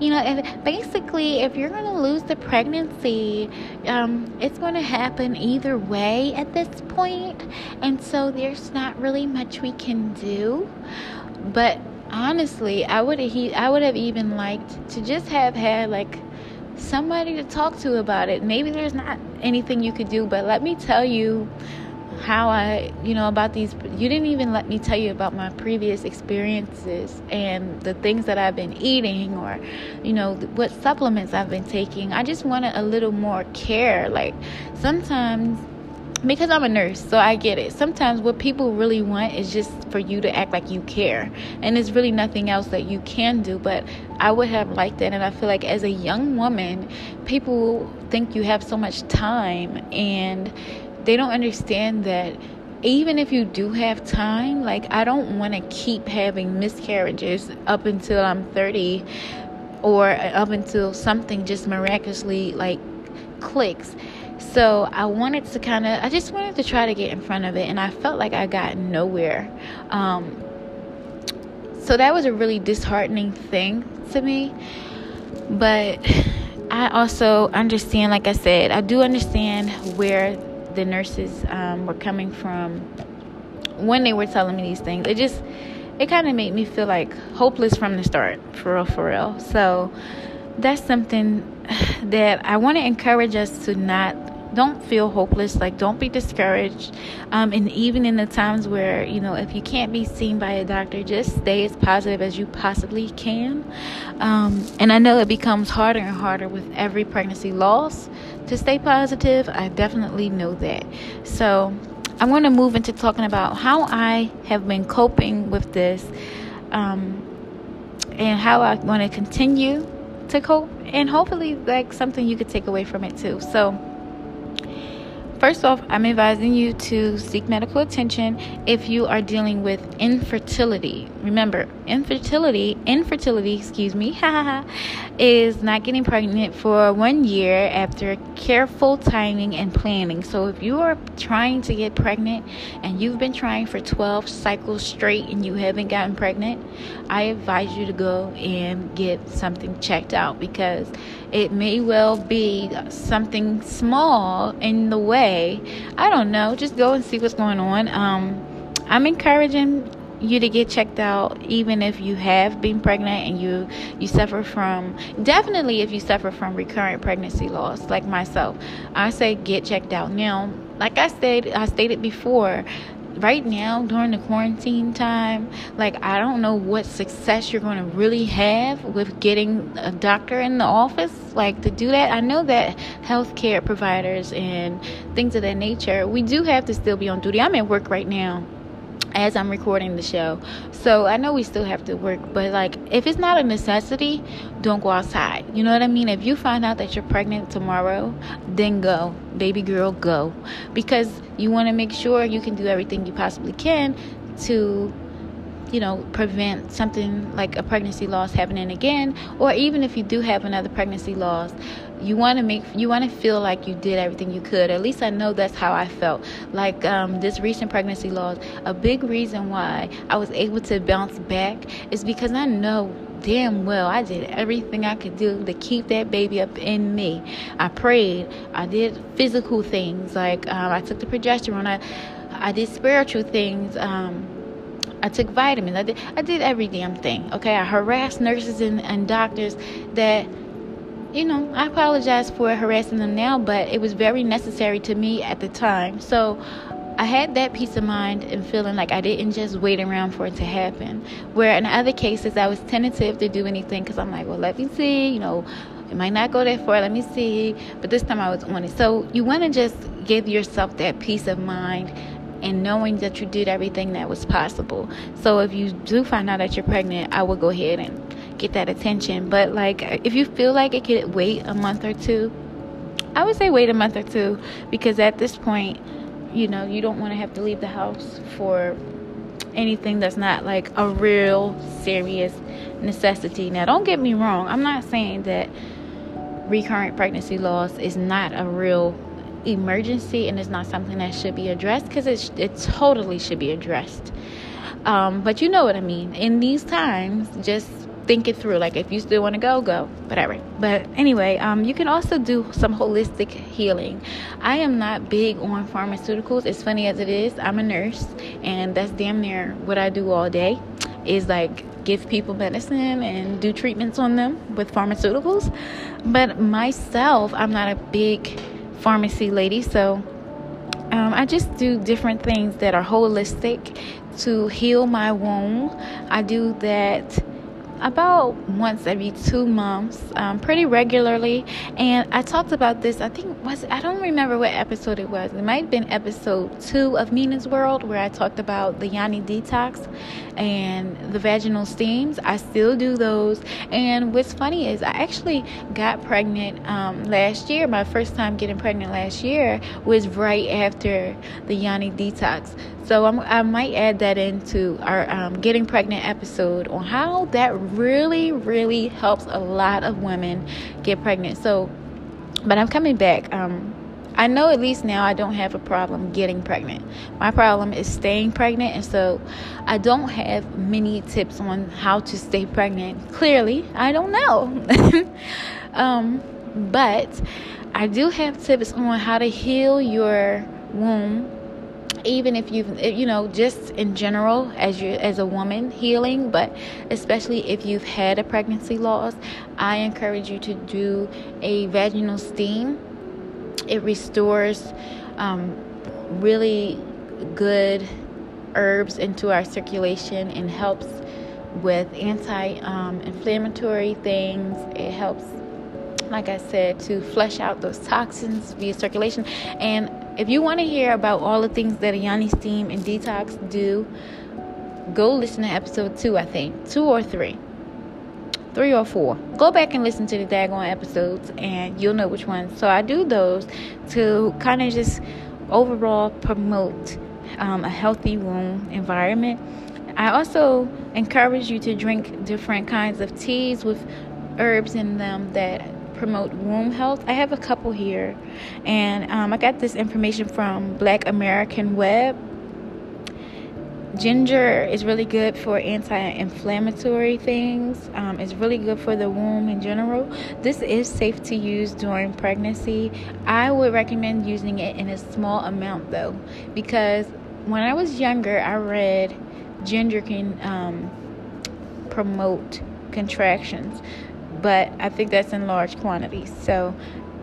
you know, if, basically, if you're going to lose the pregnancy, um, it's going to happen either way at this point, and so there's not really much we can do. But honestly, I would he I would have even liked to just have had like somebody to talk to about it. Maybe there's not anything you could do, but let me tell you how I, you know, about these. You didn't even let me tell you about my previous experiences and the things that I've been eating or, you know, what supplements I've been taking. I just wanted a little more care. Like sometimes, because I'm a nurse, so I get it. Sometimes what people really want is just for you to act like you care. And there's really nothing else that you can do. But I would have liked that. And I feel like as a young woman, people think you have so much time and they don't understand that even if you do have time, like I don't want to keep having miscarriages up until I'm 30 or up until something just miraculously like clicks. So I wanted to kind of, I just wanted to try to get in front of it, and I felt like I got nowhere. Um, so that was a really disheartening thing to me. But I also understand, like I said, I do understand where the nurses um, were coming from when they were telling me these things. It just it kind of made me feel like hopeless from the start, for real, for real. So that's something that I want to encourage us to not don't feel hopeless like don't be discouraged um, and even in the times where you know if you can't be seen by a doctor just stay as positive as you possibly can um, and i know it becomes harder and harder with every pregnancy loss to stay positive i definitely know that so i want to move into talking about how i have been coping with this um, and how i want to continue to cope and hopefully like something you could take away from it too so First off, I'm advising you to seek medical attention if you are dealing with infertility. Remember, infertility, infertility, excuse me, is not getting pregnant for one year after careful timing and planning. So if you are trying to get pregnant and you've been trying for 12 cycles straight and you haven't gotten pregnant, I advise you to go and get something checked out because it may well be something small in the way. I don't know. Just go and see what's going on. Um, I'm encouraging you to get checked out even if you have been pregnant and you you suffer from definitely if you suffer from recurrent pregnancy loss like myself i say get checked out now like i said i stated before right now during the quarantine time, like I don't know what success you're going to really have with getting a doctor in the office, like to do that. I know that healthcare providers and things of that nature, we do have to still be on duty. I'm at work right now as I'm recording the show. So I know we still have to work, but like if it's not a necessity, don't go outside. You know what I mean? If you find out that you're pregnant tomorrow, then go. baby girl, go. Because you want to make sure you can do everything you possibly can to you know, prevent something like a pregnancy loss happening again, or even if you do have another pregnancy loss, you want to make you want to feel like you did everything you could. At least I know that's how I felt. Like um, this recent pregnancy loss, a big reason why I was able to bounce back is because I know damn well I did everything I could do to keep that baby up in me. I prayed. I did physical things like um, I took the progesterone. I I did spiritual things. Um, I took vitamins. I did I did every damn thing. Okay, I harassed nurses and, and doctors that you know, I apologize for harassing them now, but it was very necessary to me at the time. So I had that peace of mind and feeling like I didn't just wait around for it to happen. Where in other cases, I was tentative to do anything because I'm like, well, let me see, you know, it might not go that far, let me see. But this time I was on it. So you want to just give yourself that peace of mind and knowing that you did everything that was possible. So if you do find out that you're pregnant, I will go ahead and get that attention. But like if you feel like it could wait a month or two, I would say wait a month or two because at this point, you know, you don't want to have to leave the house for anything that's not like a real serious necessity. Now, don't get me wrong. I'm not saying that recurrent pregnancy loss is not a real emergency and it's not something that should be addressed because it, it totally should be addressed. Um, but you know what I mean. In these times, just think it through. Like if you still want to go, go. Whatever. But anyway, um, you can also do some holistic healing. I am not big on pharmaceuticals. As funny as it is, I'm a nurse, and that's damn near what I do all day. Is like give people medicine and do treatments on them with pharmaceuticals. But myself, I'm not a big pharmacy lady, so um, I just do different things that are holistic to heal my womb. I do that about once every two months, um, pretty regularly. And I talked about this. I think was I don't remember what episode it was. It might have been episode two of Mina's World where I talked about the Yoni detox and the vaginal steams. I still do those. And what's funny is I actually got pregnant um, last year. My first time getting pregnant last year was right after the Yoni detox. So I'm, i might add that into our um, getting pregnant episode on how that really, really helps a lot of women get pregnant. So, but I'm coming back. Um, I know at least now I don't have a problem getting pregnant. My problem is staying pregnant, and so I don't have many tips on how to stay pregnant. Clearly, I don't know. um, but I do have tips on how to heal your womb even if you've you know just in general as you as a woman healing but especially if you've had a pregnancy loss i encourage you to do a vaginal steam. It restores um, really good herbs into our circulation and helps with anti-inflammatory um, things. It helps like i said to flush out those toxins via circulation and if you want to hear about all the things that Yoni Steam and Detox do, go listen to episode two, I think. Two or three. Three or four. Go back and listen to the daggone episodes and you'll know which ones. So I do those to kind of just overall promote um, a healthy womb environment. I also encourage you to drink different kinds of teas with herbs in them that promote womb health. I have a couple here, and um, I got this information from Black American Web. Ginger is really good for anti-inflammatory things. Um, it's really good for the womb in general. This is safe to use during pregnancy. I would recommend using it in a small amount though, because when I was younger, I read ginger can um, promote contractions but I think that's in large quantities. So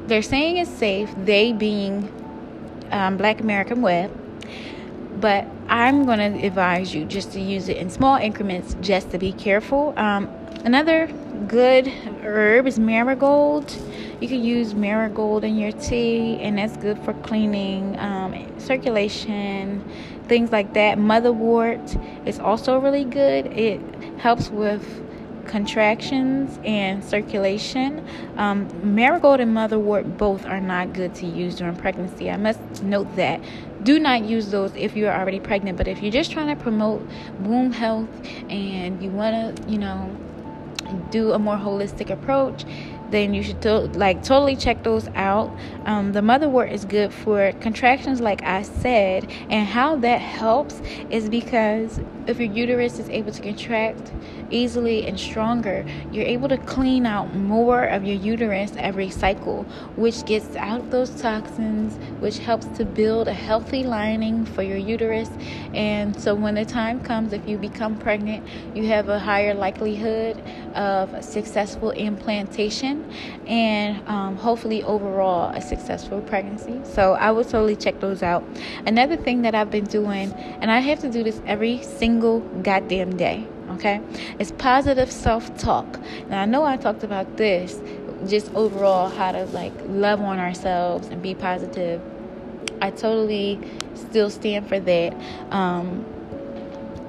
they're saying it's safe, they being um, Black American Web, but I'm going to advise you just to use it in small increments just to be careful. Um, another good herb is marigold. You can use marigold in your tea, and that's good for cleaning, um, circulation, things like that. Motherwort is also really good. It helps with contractions and circulation. Um, marigold and motherwort both are not good to use during pregnancy. I must note that. Do not use those if you're already pregnant, but if you're just trying to promote womb health and you want to, you know, do a more holistic approach, then you should to- like totally check those out. Um, the motherwort is good for contractions, like I said, and how that helps is because if your uterus is able to contract easily and stronger, you're able to clean out more of your uterus every cycle, which gets out those toxins, which helps to build a healthy lining for your uterus. And so when the time comes, if you become pregnant, you have a higher likelihood of successful implantation and um, hopefully overall a successful pregnancy. So I will totally check those out. Another thing that I've been doing, and I have to do this every single goddamn day okay? It's positive self-talk. Now i know i talked about this just overall how to like love on ourselves and be positive. I totally still stand for that um,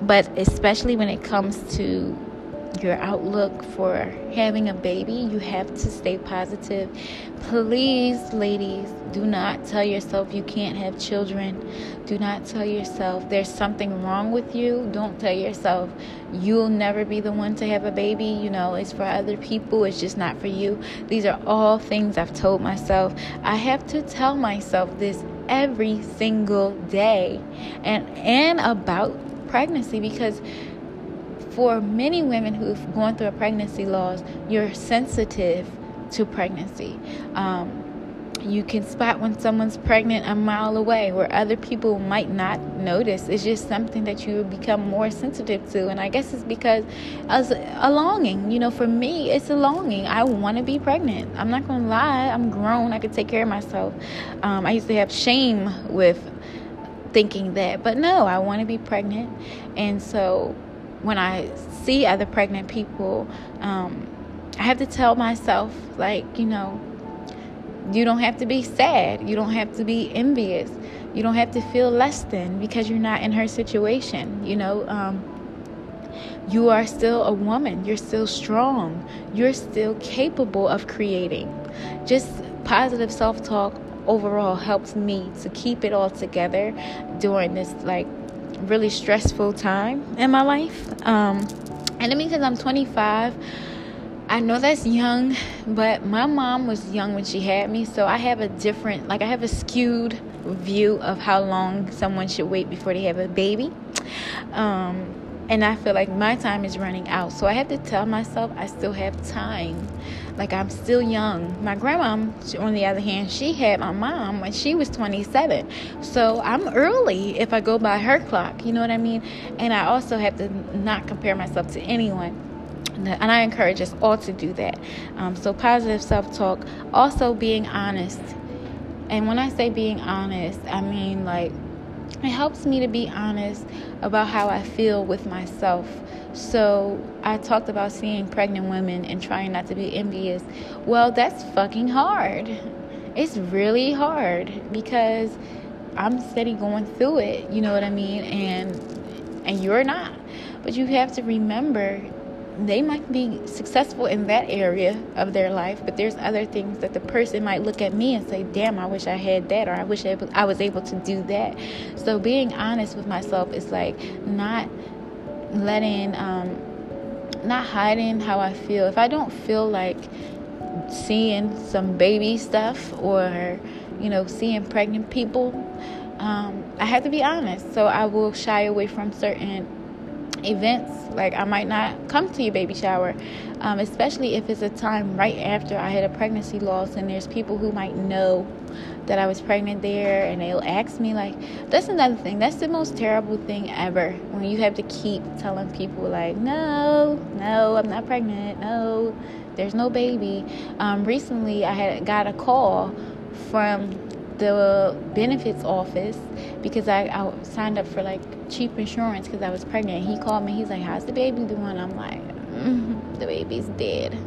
but especially when it comes to your outlook for having a baby, you have to stay positive. Please, ladies, do not tell yourself you can't have children. Do not tell yourself there's something wrong with you. Don't tell yourself you'll never be the one to have a baby. You know, it's for other people, it's just not for you. These are all things I've told myself. I have to tell myself this every single day and and about pregnancy because for many women who've gone through a pregnancy loss, you're sensitive to pregnancy. Um, you can spot when someone's pregnant a mile away where other people might not notice. It's just something that you become more sensitive to. And I guess it's because as a longing, you know, for me, it's a longing. I want to be pregnant. I'm not going to lie. I'm grown. I can take care of myself. Um, I used to have shame with thinking that, but no, I want to be pregnant. And so when I see other pregnant people, um, I have to tell myself, like, you know, you don't have to be sad. You don't have to be envious. You don't have to feel less than because you're not in her situation. You know, um, you are still a woman. You're still strong. You're still capable of creating. Just positive self talk overall helps me to keep it all together during this, like, really stressful time in my life. Um, and it means because I'm 25. I know that's young, but my mom was young when she had me, so I have a different, like, I have a skewed view of how long someone should wait before they have a baby. Um, and I feel like my time is running out. So I have to tell myself I still have time. Like I'm still young. My grandma, on the other hand, she had my mom when she was 27. So I'm early if I go by her clock. You know what I mean? And I also have to not compare myself to anyone. And I encourage us all to do that. Um, so positive self-talk, also being honest. And when I say being honest, I mean like it helps me to be honest about how I feel with myself. So, I talked about seeing pregnant women and trying not to be envious. Well, that's fucking hard. It's really hard because I'm steady going through it, you know what I mean? And and you're not. But you have to remember they might be successful in that area of their life, but there's other things that the person might look at me and say, "Damn, I wish I had that," or "I wish I was able to do that." So being honest with myself is like not letting, um, not hiding how I feel. If I don't feel like seeing some baby stuff or you know seeing pregnant people, um, I have to be honest. So I will shy away from certain events like i might not come to your baby shower um, especially if it's a time right after i had a pregnancy loss and there's people who might know that i was pregnant there and they'll ask me like that's another thing. That's the most terrible thing ever when you have to keep telling people like no no i'm not pregnant. No there's no baby. Um, recently i had got a call from the benefits office because I, I signed up for like cheap insurance because I was pregnant. He called me. He's like, "How's the baby doing?" I'm like, mm, "The baby's dead."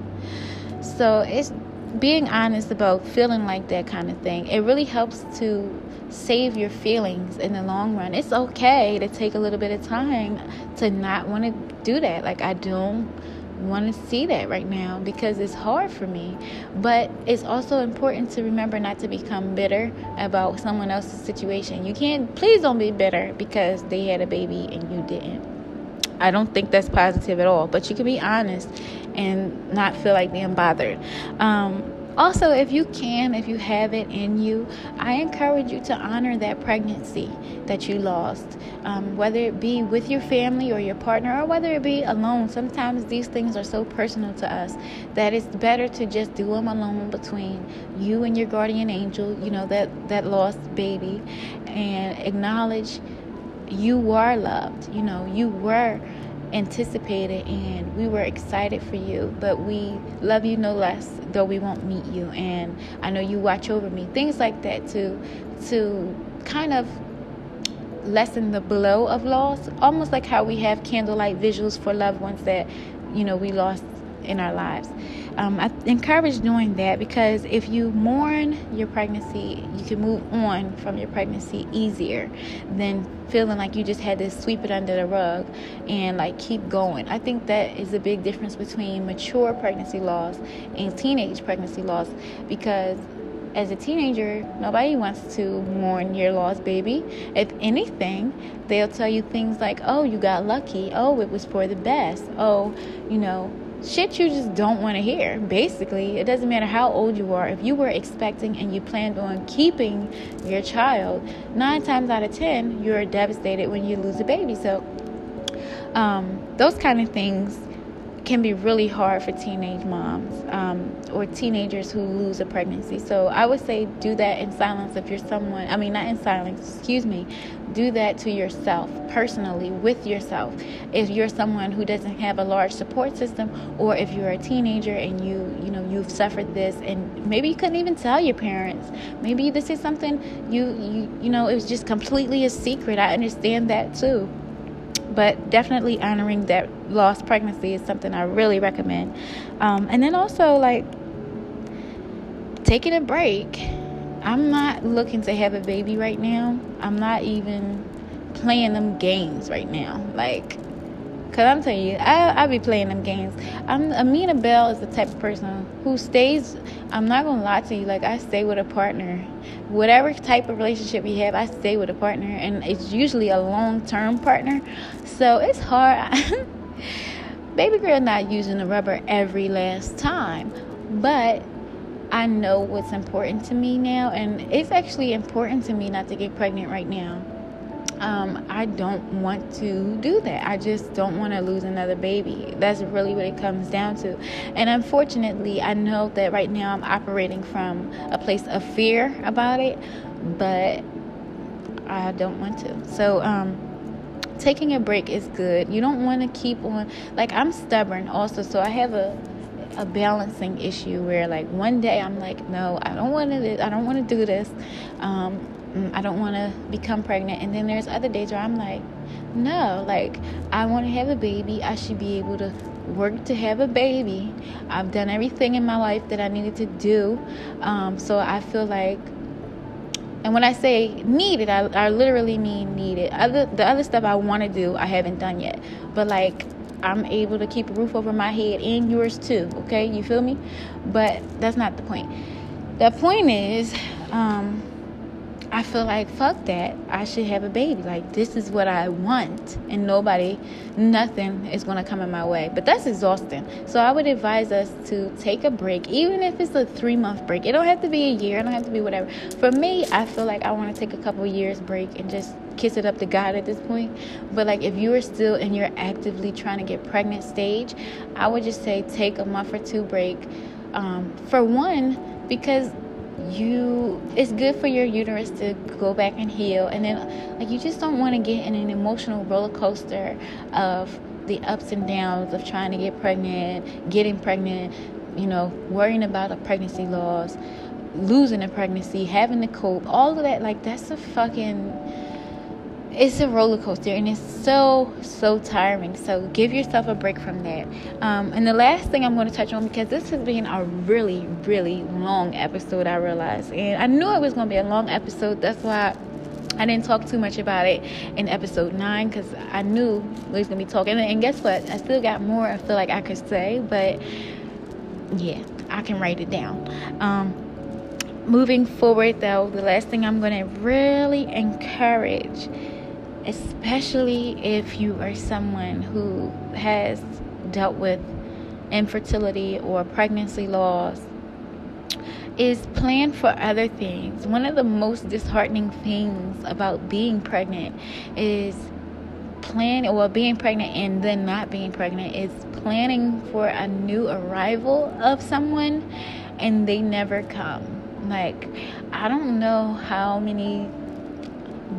So it's being honest about feeling like that kind of thing. It really helps to save your feelings in the long run. It's okay to take a little bit of time to not want to do that. Like I don't want to see that right now because it's hard for me. But it's also important to remember not to become bitter about someone else's situation. You can't, please don't be bitter because they had a baby and you didn't. I don't think that's positive at all, but you can be honest and not feel like being bothered. Um, also, if you can, if you have it in you, I encourage you to honor that pregnancy that you lost, um, whether it be with your family or your partner, or whether it be alone. Sometimes these things are so personal to us that it's better to just do them alone between you and your guardian angel, you know, that, that lost baby, and acknowledge you are loved. You know, you were anticipated and we were excited for you, but we love you no less, though we won't meet you. And I know you watch over me. Things like that to to kind of lessen the blow of loss, almost like how we have candlelight visuals for loved ones that you know we lost in our lives. Um, I encourage doing that because if you mourn your pregnancy, you can move on from your pregnancy easier than feeling like you just had to sweep it under the rug and like keep going. I think that is a big difference between mature pregnancy loss and teenage pregnancy loss because as a teenager, nobody wants to mourn your lost baby. If anything, they'll tell you things like, oh, you got lucky. Oh, it was for the best. Oh, you know, shit you just don't want to hear. Basically, it doesn't matter how old you are. If you were expecting and you planned on keeping your child, nine times out of ten, you're devastated when you lose a baby. So, um, those kind of things can be really hard for teenage moms um, or teenagers who lose a pregnancy. So I would say do that in silence if you're someone, I mean, not in silence, excuse me, do that to yourself personally with yourself. If you're someone who doesn't have a large support system, or if you're a teenager and you, you know, you've suffered this and maybe you couldn't even tell your parents. Maybe this is something you, you, you know, it was just completely a secret. I understand that too but definitely honoring that lost pregnancy is something I really recommend. Um, and then also, like, taking a break. I'm not looking to have a baby right now. I'm not even playing them games right now. Like, Cause I'm telling you, I I be playing them games. I'm Amina Bell is the type of person who stays. I'm not gonna lie to you. Like I stay with a partner, whatever type of relationship we have, I stay with a partner, and it's usually a long term partner. So it's hard. Baby girl not using the rubber every last time, but I know what's important to me now, and it's actually important to me not to get pregnant right now um, I don't want to do that. I just don't want to lose another baby. That's really what it comes down to. And unfortunately, I know that right now I'm operating from a place of fear about it, but I don't want to. So, um, taking a break is good. You don't want to keep on, like, I'm stubborn also, so I have a a balancing issue where like one day I'm like no I don't want to I don't want to do this um, Mm, I don't want to become pregnant. And then there's other days where I'm like, no, like I want to have a baby. I should be able to work to have a baby. I've done everything in my life that I needed to do. Um, so I feel like, and when I say needed, I, I literally mean needed. Other the other stuff I want to do, I haven't done yet. But like I'm able to keep a roof over my head and yours too. Okay, you feel me? But that's not the point. The point is. Um, I feel like fuck that. I should have a baby. Like this is what I want, and nobody, nothing is gonna come in my way. But that's exhausting. So I would advise us to take a break, even if it's a three month break. It don't have to be a year. It don't have to be whatever. For me, I feel like I want to take a couple years break and just kiss it up to God at this point. But like if you are still and you're actively trying to get pregnant stage, I would just say take a month or two break. Um, for one, because you it's good for your uterus to go back and heal. And then like you just don't want to get in an emotional roller coaster of the ups and downs of trying to get pregnant getting pregnant you know worrying about a pregnancy loss losing a pregnancy having to cope all of that. Like that's a fucking it's a roller coaster and it's so so tiring so give yourself a break from that um, and the last thing i'm going to touch on because this has been a really really long episode i realized and i knew it was going to be a long episode that's why I didn't talk too much about it in episode 9 because I knew we was going to be talking. And guess what? I still got more I feel like I could say, but yeah, I can write it down. Um, moving forward, though, the last thing I'm going to really encourage, especially if you are someone who has dealt with infertility or pregnancy loss is plan for other things. One of the most disheartening things about being pregnant is plan or being pregnant and then not being pregnant is planning for a new arrival of someone and they never come. Like I don't know how many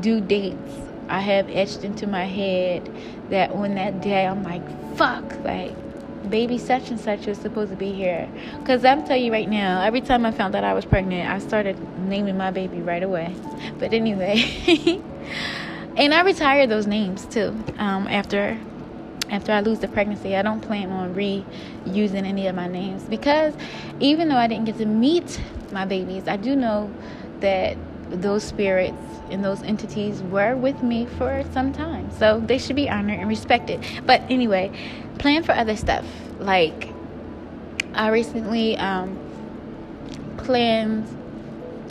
due dates I have etched into my head that on that day I'm like fuck like baby such and such is supposed to be here. Because I'm telling you right now, every time I found out I was pregnant, I started naming my baby right away. But anyway, and I retired those names too um, after after I lose the pregnancy. I don't plan on reusing any of my names because even though I didn't get to meet my babies, I do know that those spirits and those entities were with me for some time. So they should be honored and respected. But anyway, plan for other stuff. Like I recently um, planned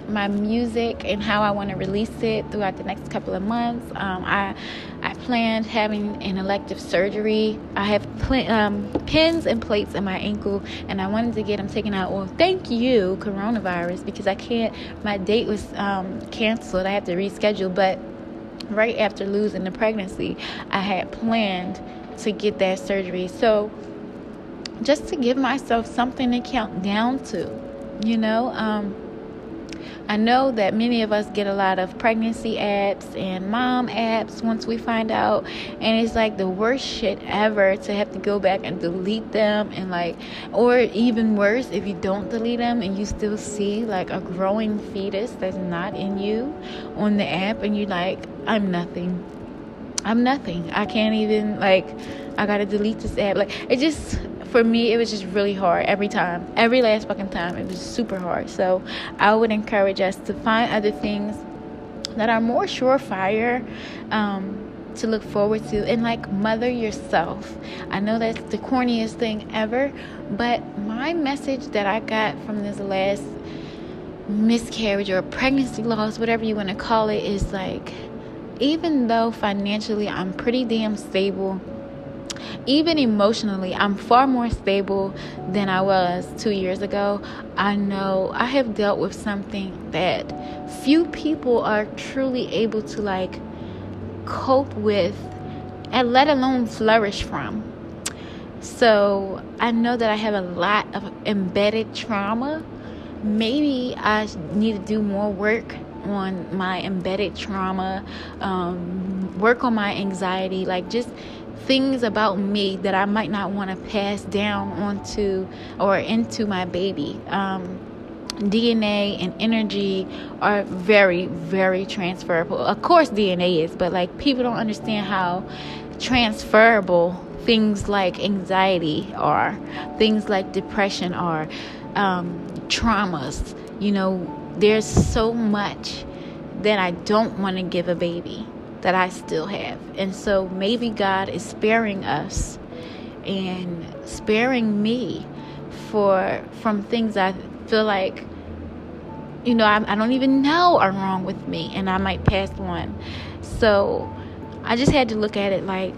my music and how I want to release it throughout the next couple of months. Um, I planned having an elective surgery. I have pl- um, pins and plates in my ankle, and I wanted to get them taken out. Well, thank you, coronavirus, because I can't. My date was um, canceled. I have to reschedule, but right after losing the pregnancy, I had planned to get that surgery. So just to give myself something to count down to, you know. Um, I know that many of us get a lot of pregnancy apps and mom apps once we find out, and it's like the worst shit ever to have to go back and delete them, and like, or even worse, if you don't delete them and you still see like a growing fetus that's not in you on the app, and you're like, I'm nothing. I'm nothing. I can't even like I gotta delete this app. Like it just for me it was just really hard every time. Every last fucking time. It was super hard. So I would encourage us to find other things that are more surefire. Um, to look forward to and like mother yourself. I know that's the corniest thing ever, but my message that I got from this last miscarriage or pregnancy loss, whatever you want to call it, is like even though financially I'm pretty damn stable, even emotionally, I'm far more stable than I was two years ago. I know I have dealt with something that few people are truly able to like cope with and let alone flourish from. So I know that I have a lot of embedded trauma. Maybe I need to do more work on my embedded trauma, um, work on my anxiety, like just things about me that I might not want to pass down onto or into my baby. Um, DNA and energy are very, very transferable. Of course, DNA is, but like people don't understand how transferable things like anxiety are, things like depression are, um, traumas. You know, there's so much that I don't want to give a baby that I still have. And so maybe God is sparing us and sparing me for from things I feel like you know I, I don't even know are wrong with me and I might pass on. So I just had to look at it like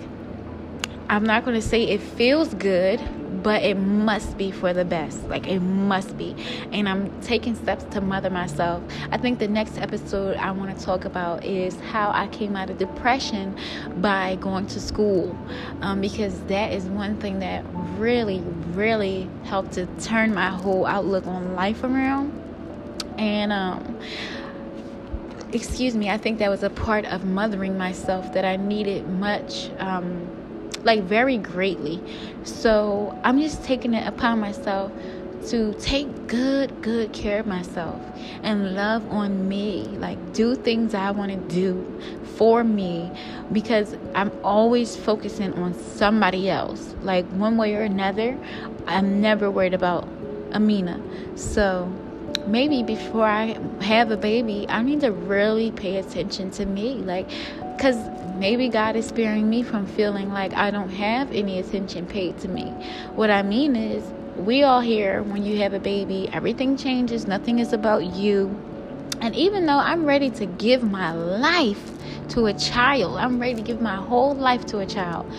I'm not going to say it feels good but it must be for the best. Like it must be. And I'm taking steps to mother myself. I think the next episode I want to talk about is how I came out of depression by going to school. Um, because that is one thing that really, really helped to turn my whole outlook on life around. And, um, excuse me, I think that was a part of mothering myself that I needed much. Um, like very greatly. So I'm just taking it upon myself to take good, good care of myself and love on me. Like, do things I want to do for me because I'm always focusing on somebody else. Like, one way or another, I'm never worried about Amina. So, maybe before I have a baby, I need to really pay attention to me. Like, because maybe God is sparing me from feeling like I don't have any attention paid to me. What I mean is, we all hear when you have a baby, everything changes, nothing is about you. And even though I'm ready to give my life to a child, I'm ready to give my whole life to a child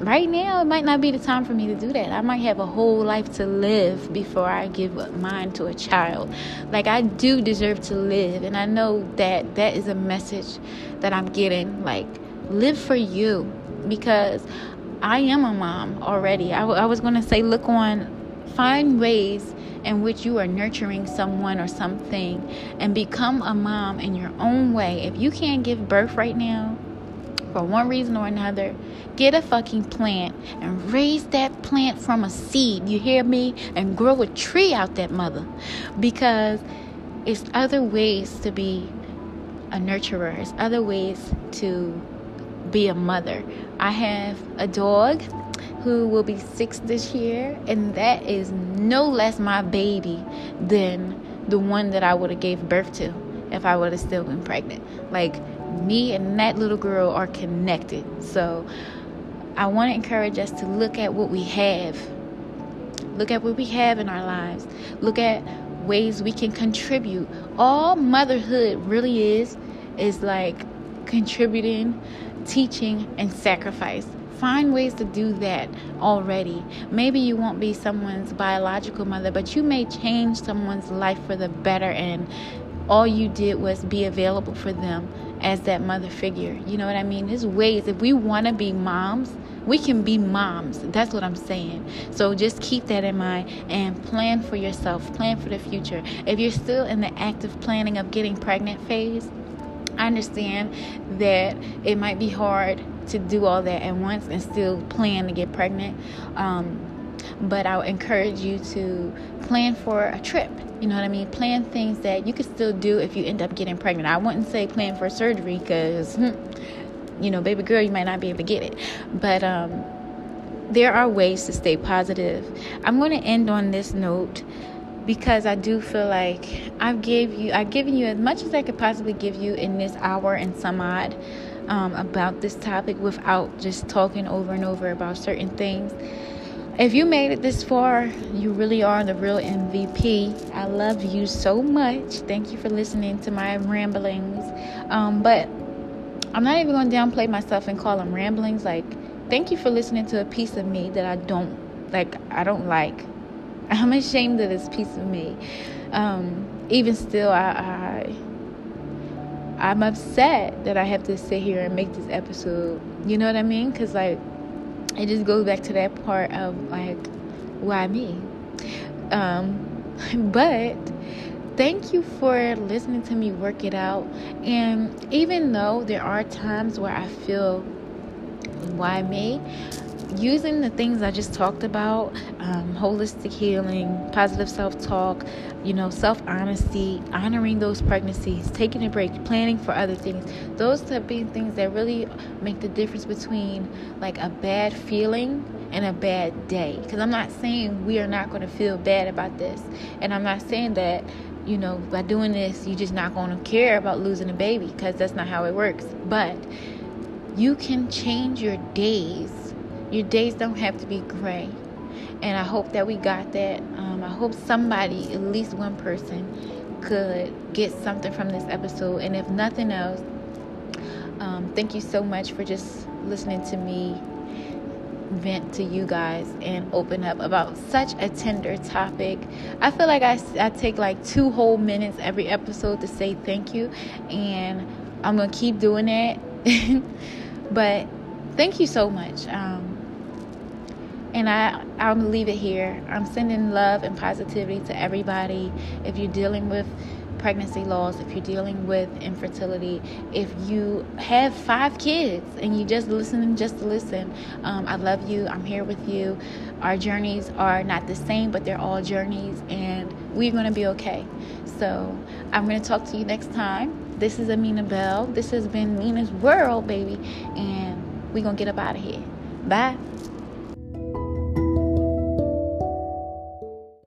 right now it might not be the time for me to do that. I might have a whole life to live before I give mine to a child. Like I do deserve to live, and I know that that is a message that I'm getting. Like live for you because I am a mom already. I, I was going to say look on find ways in which you are nurturing someone or something and become a mom in your own way. If you can't give birth right now, for one reason or another, get a fucking plant and raise that plant from a seed. You hear me? And grow a tree out that mother. Because it's other ways to be a nurturer, it's other ways to be a mother. I have a dog who will be six this year, and that is no less my baby than the one that I would have gave birth to if I would have still been pregnant. Like me and that little girl are connected. So I want to encourage us to look at what we have. Look at what we have in our lives. Look at ways we can contribute. All motherhood really is is like contributing, teaching, and sacrifice. Find ways to do that already. Maybe you won't be someone's biological mother, but you may change someone's life for the better and all you did was be available for them as that mother figure. You know what I mean? There's ways, if we want to be moms, we can be moms. That's what I'm saying. So just keep that in mind and plan for yourself, plan for the future. If you're still in the active planning of getting pregnant phase, I understand that it might be hard to do all that at once and still plan to get pregnant. Um, but I would encourage you to plan for a trip. You know what I mean? Plan things that you could still do if you end up getting pregnant. I wouldn't say plan for surgery because, hmm, you know, baby girl, you might not be able to get it. But um, there are ways to stay positive. I'm going to end on this note because I do feel like I've gave you I've given you as much as I could possibly give you in this hour and some odd um, about this topic without just talking over and over about certain things. If you made it this far, you really are the real MVP. I love you so much. Thank you for listening to my ramblings. Um, but I'm not even going to downplay myself and call them ramblings. Like, thank you for listening to a piece of me that I don't like. I don't like. I'm ashamed of this piece of me. Um, even still, I, I I'm upset that I have to sit here and make this episode. You know what I mean? Because like it just goes back to that part of like why me um but thank you for listening to me work it out and even though there are times where i feel why me using the things I just talked about um, holistic healing, positive self talk, you know, self honesty, honoring those pregnancies, taking a break, planning for other things those type of things that really make the difference between like a bad feeling and a bad day. Because I'm not saying we are not going to feel bad about this, and I'm not saying that you know, by doing this, you're just not going to care about losing a baby because that's not how it works. But you can change your days your days don't have to be gray. And I hope that we got that. Um, I hope somebody, at least one person, could get something from this episode. And if nothing else, um, thank you so much for just listening to me vent to you guys and open up about such a tender topic. I feel like I, I take like two whole minutes every episode to say thank you, and I'm gonna keep doing it. but thank you so much. Um, and I, I'll leave it here. I'm sending love and positivity to everybody. If you're dealing with pregnancy loss, if you're dealing with infertility, if you have five kids and you just listening just listen, um, I love you. I'm here with you. Our journeys are not the same, but they're all journeys, and we're going to be okay. So I'm going to talk to you next time. This is Amina Bell. This has been Mina's World, baby, and we're going to get up out of here. Bye.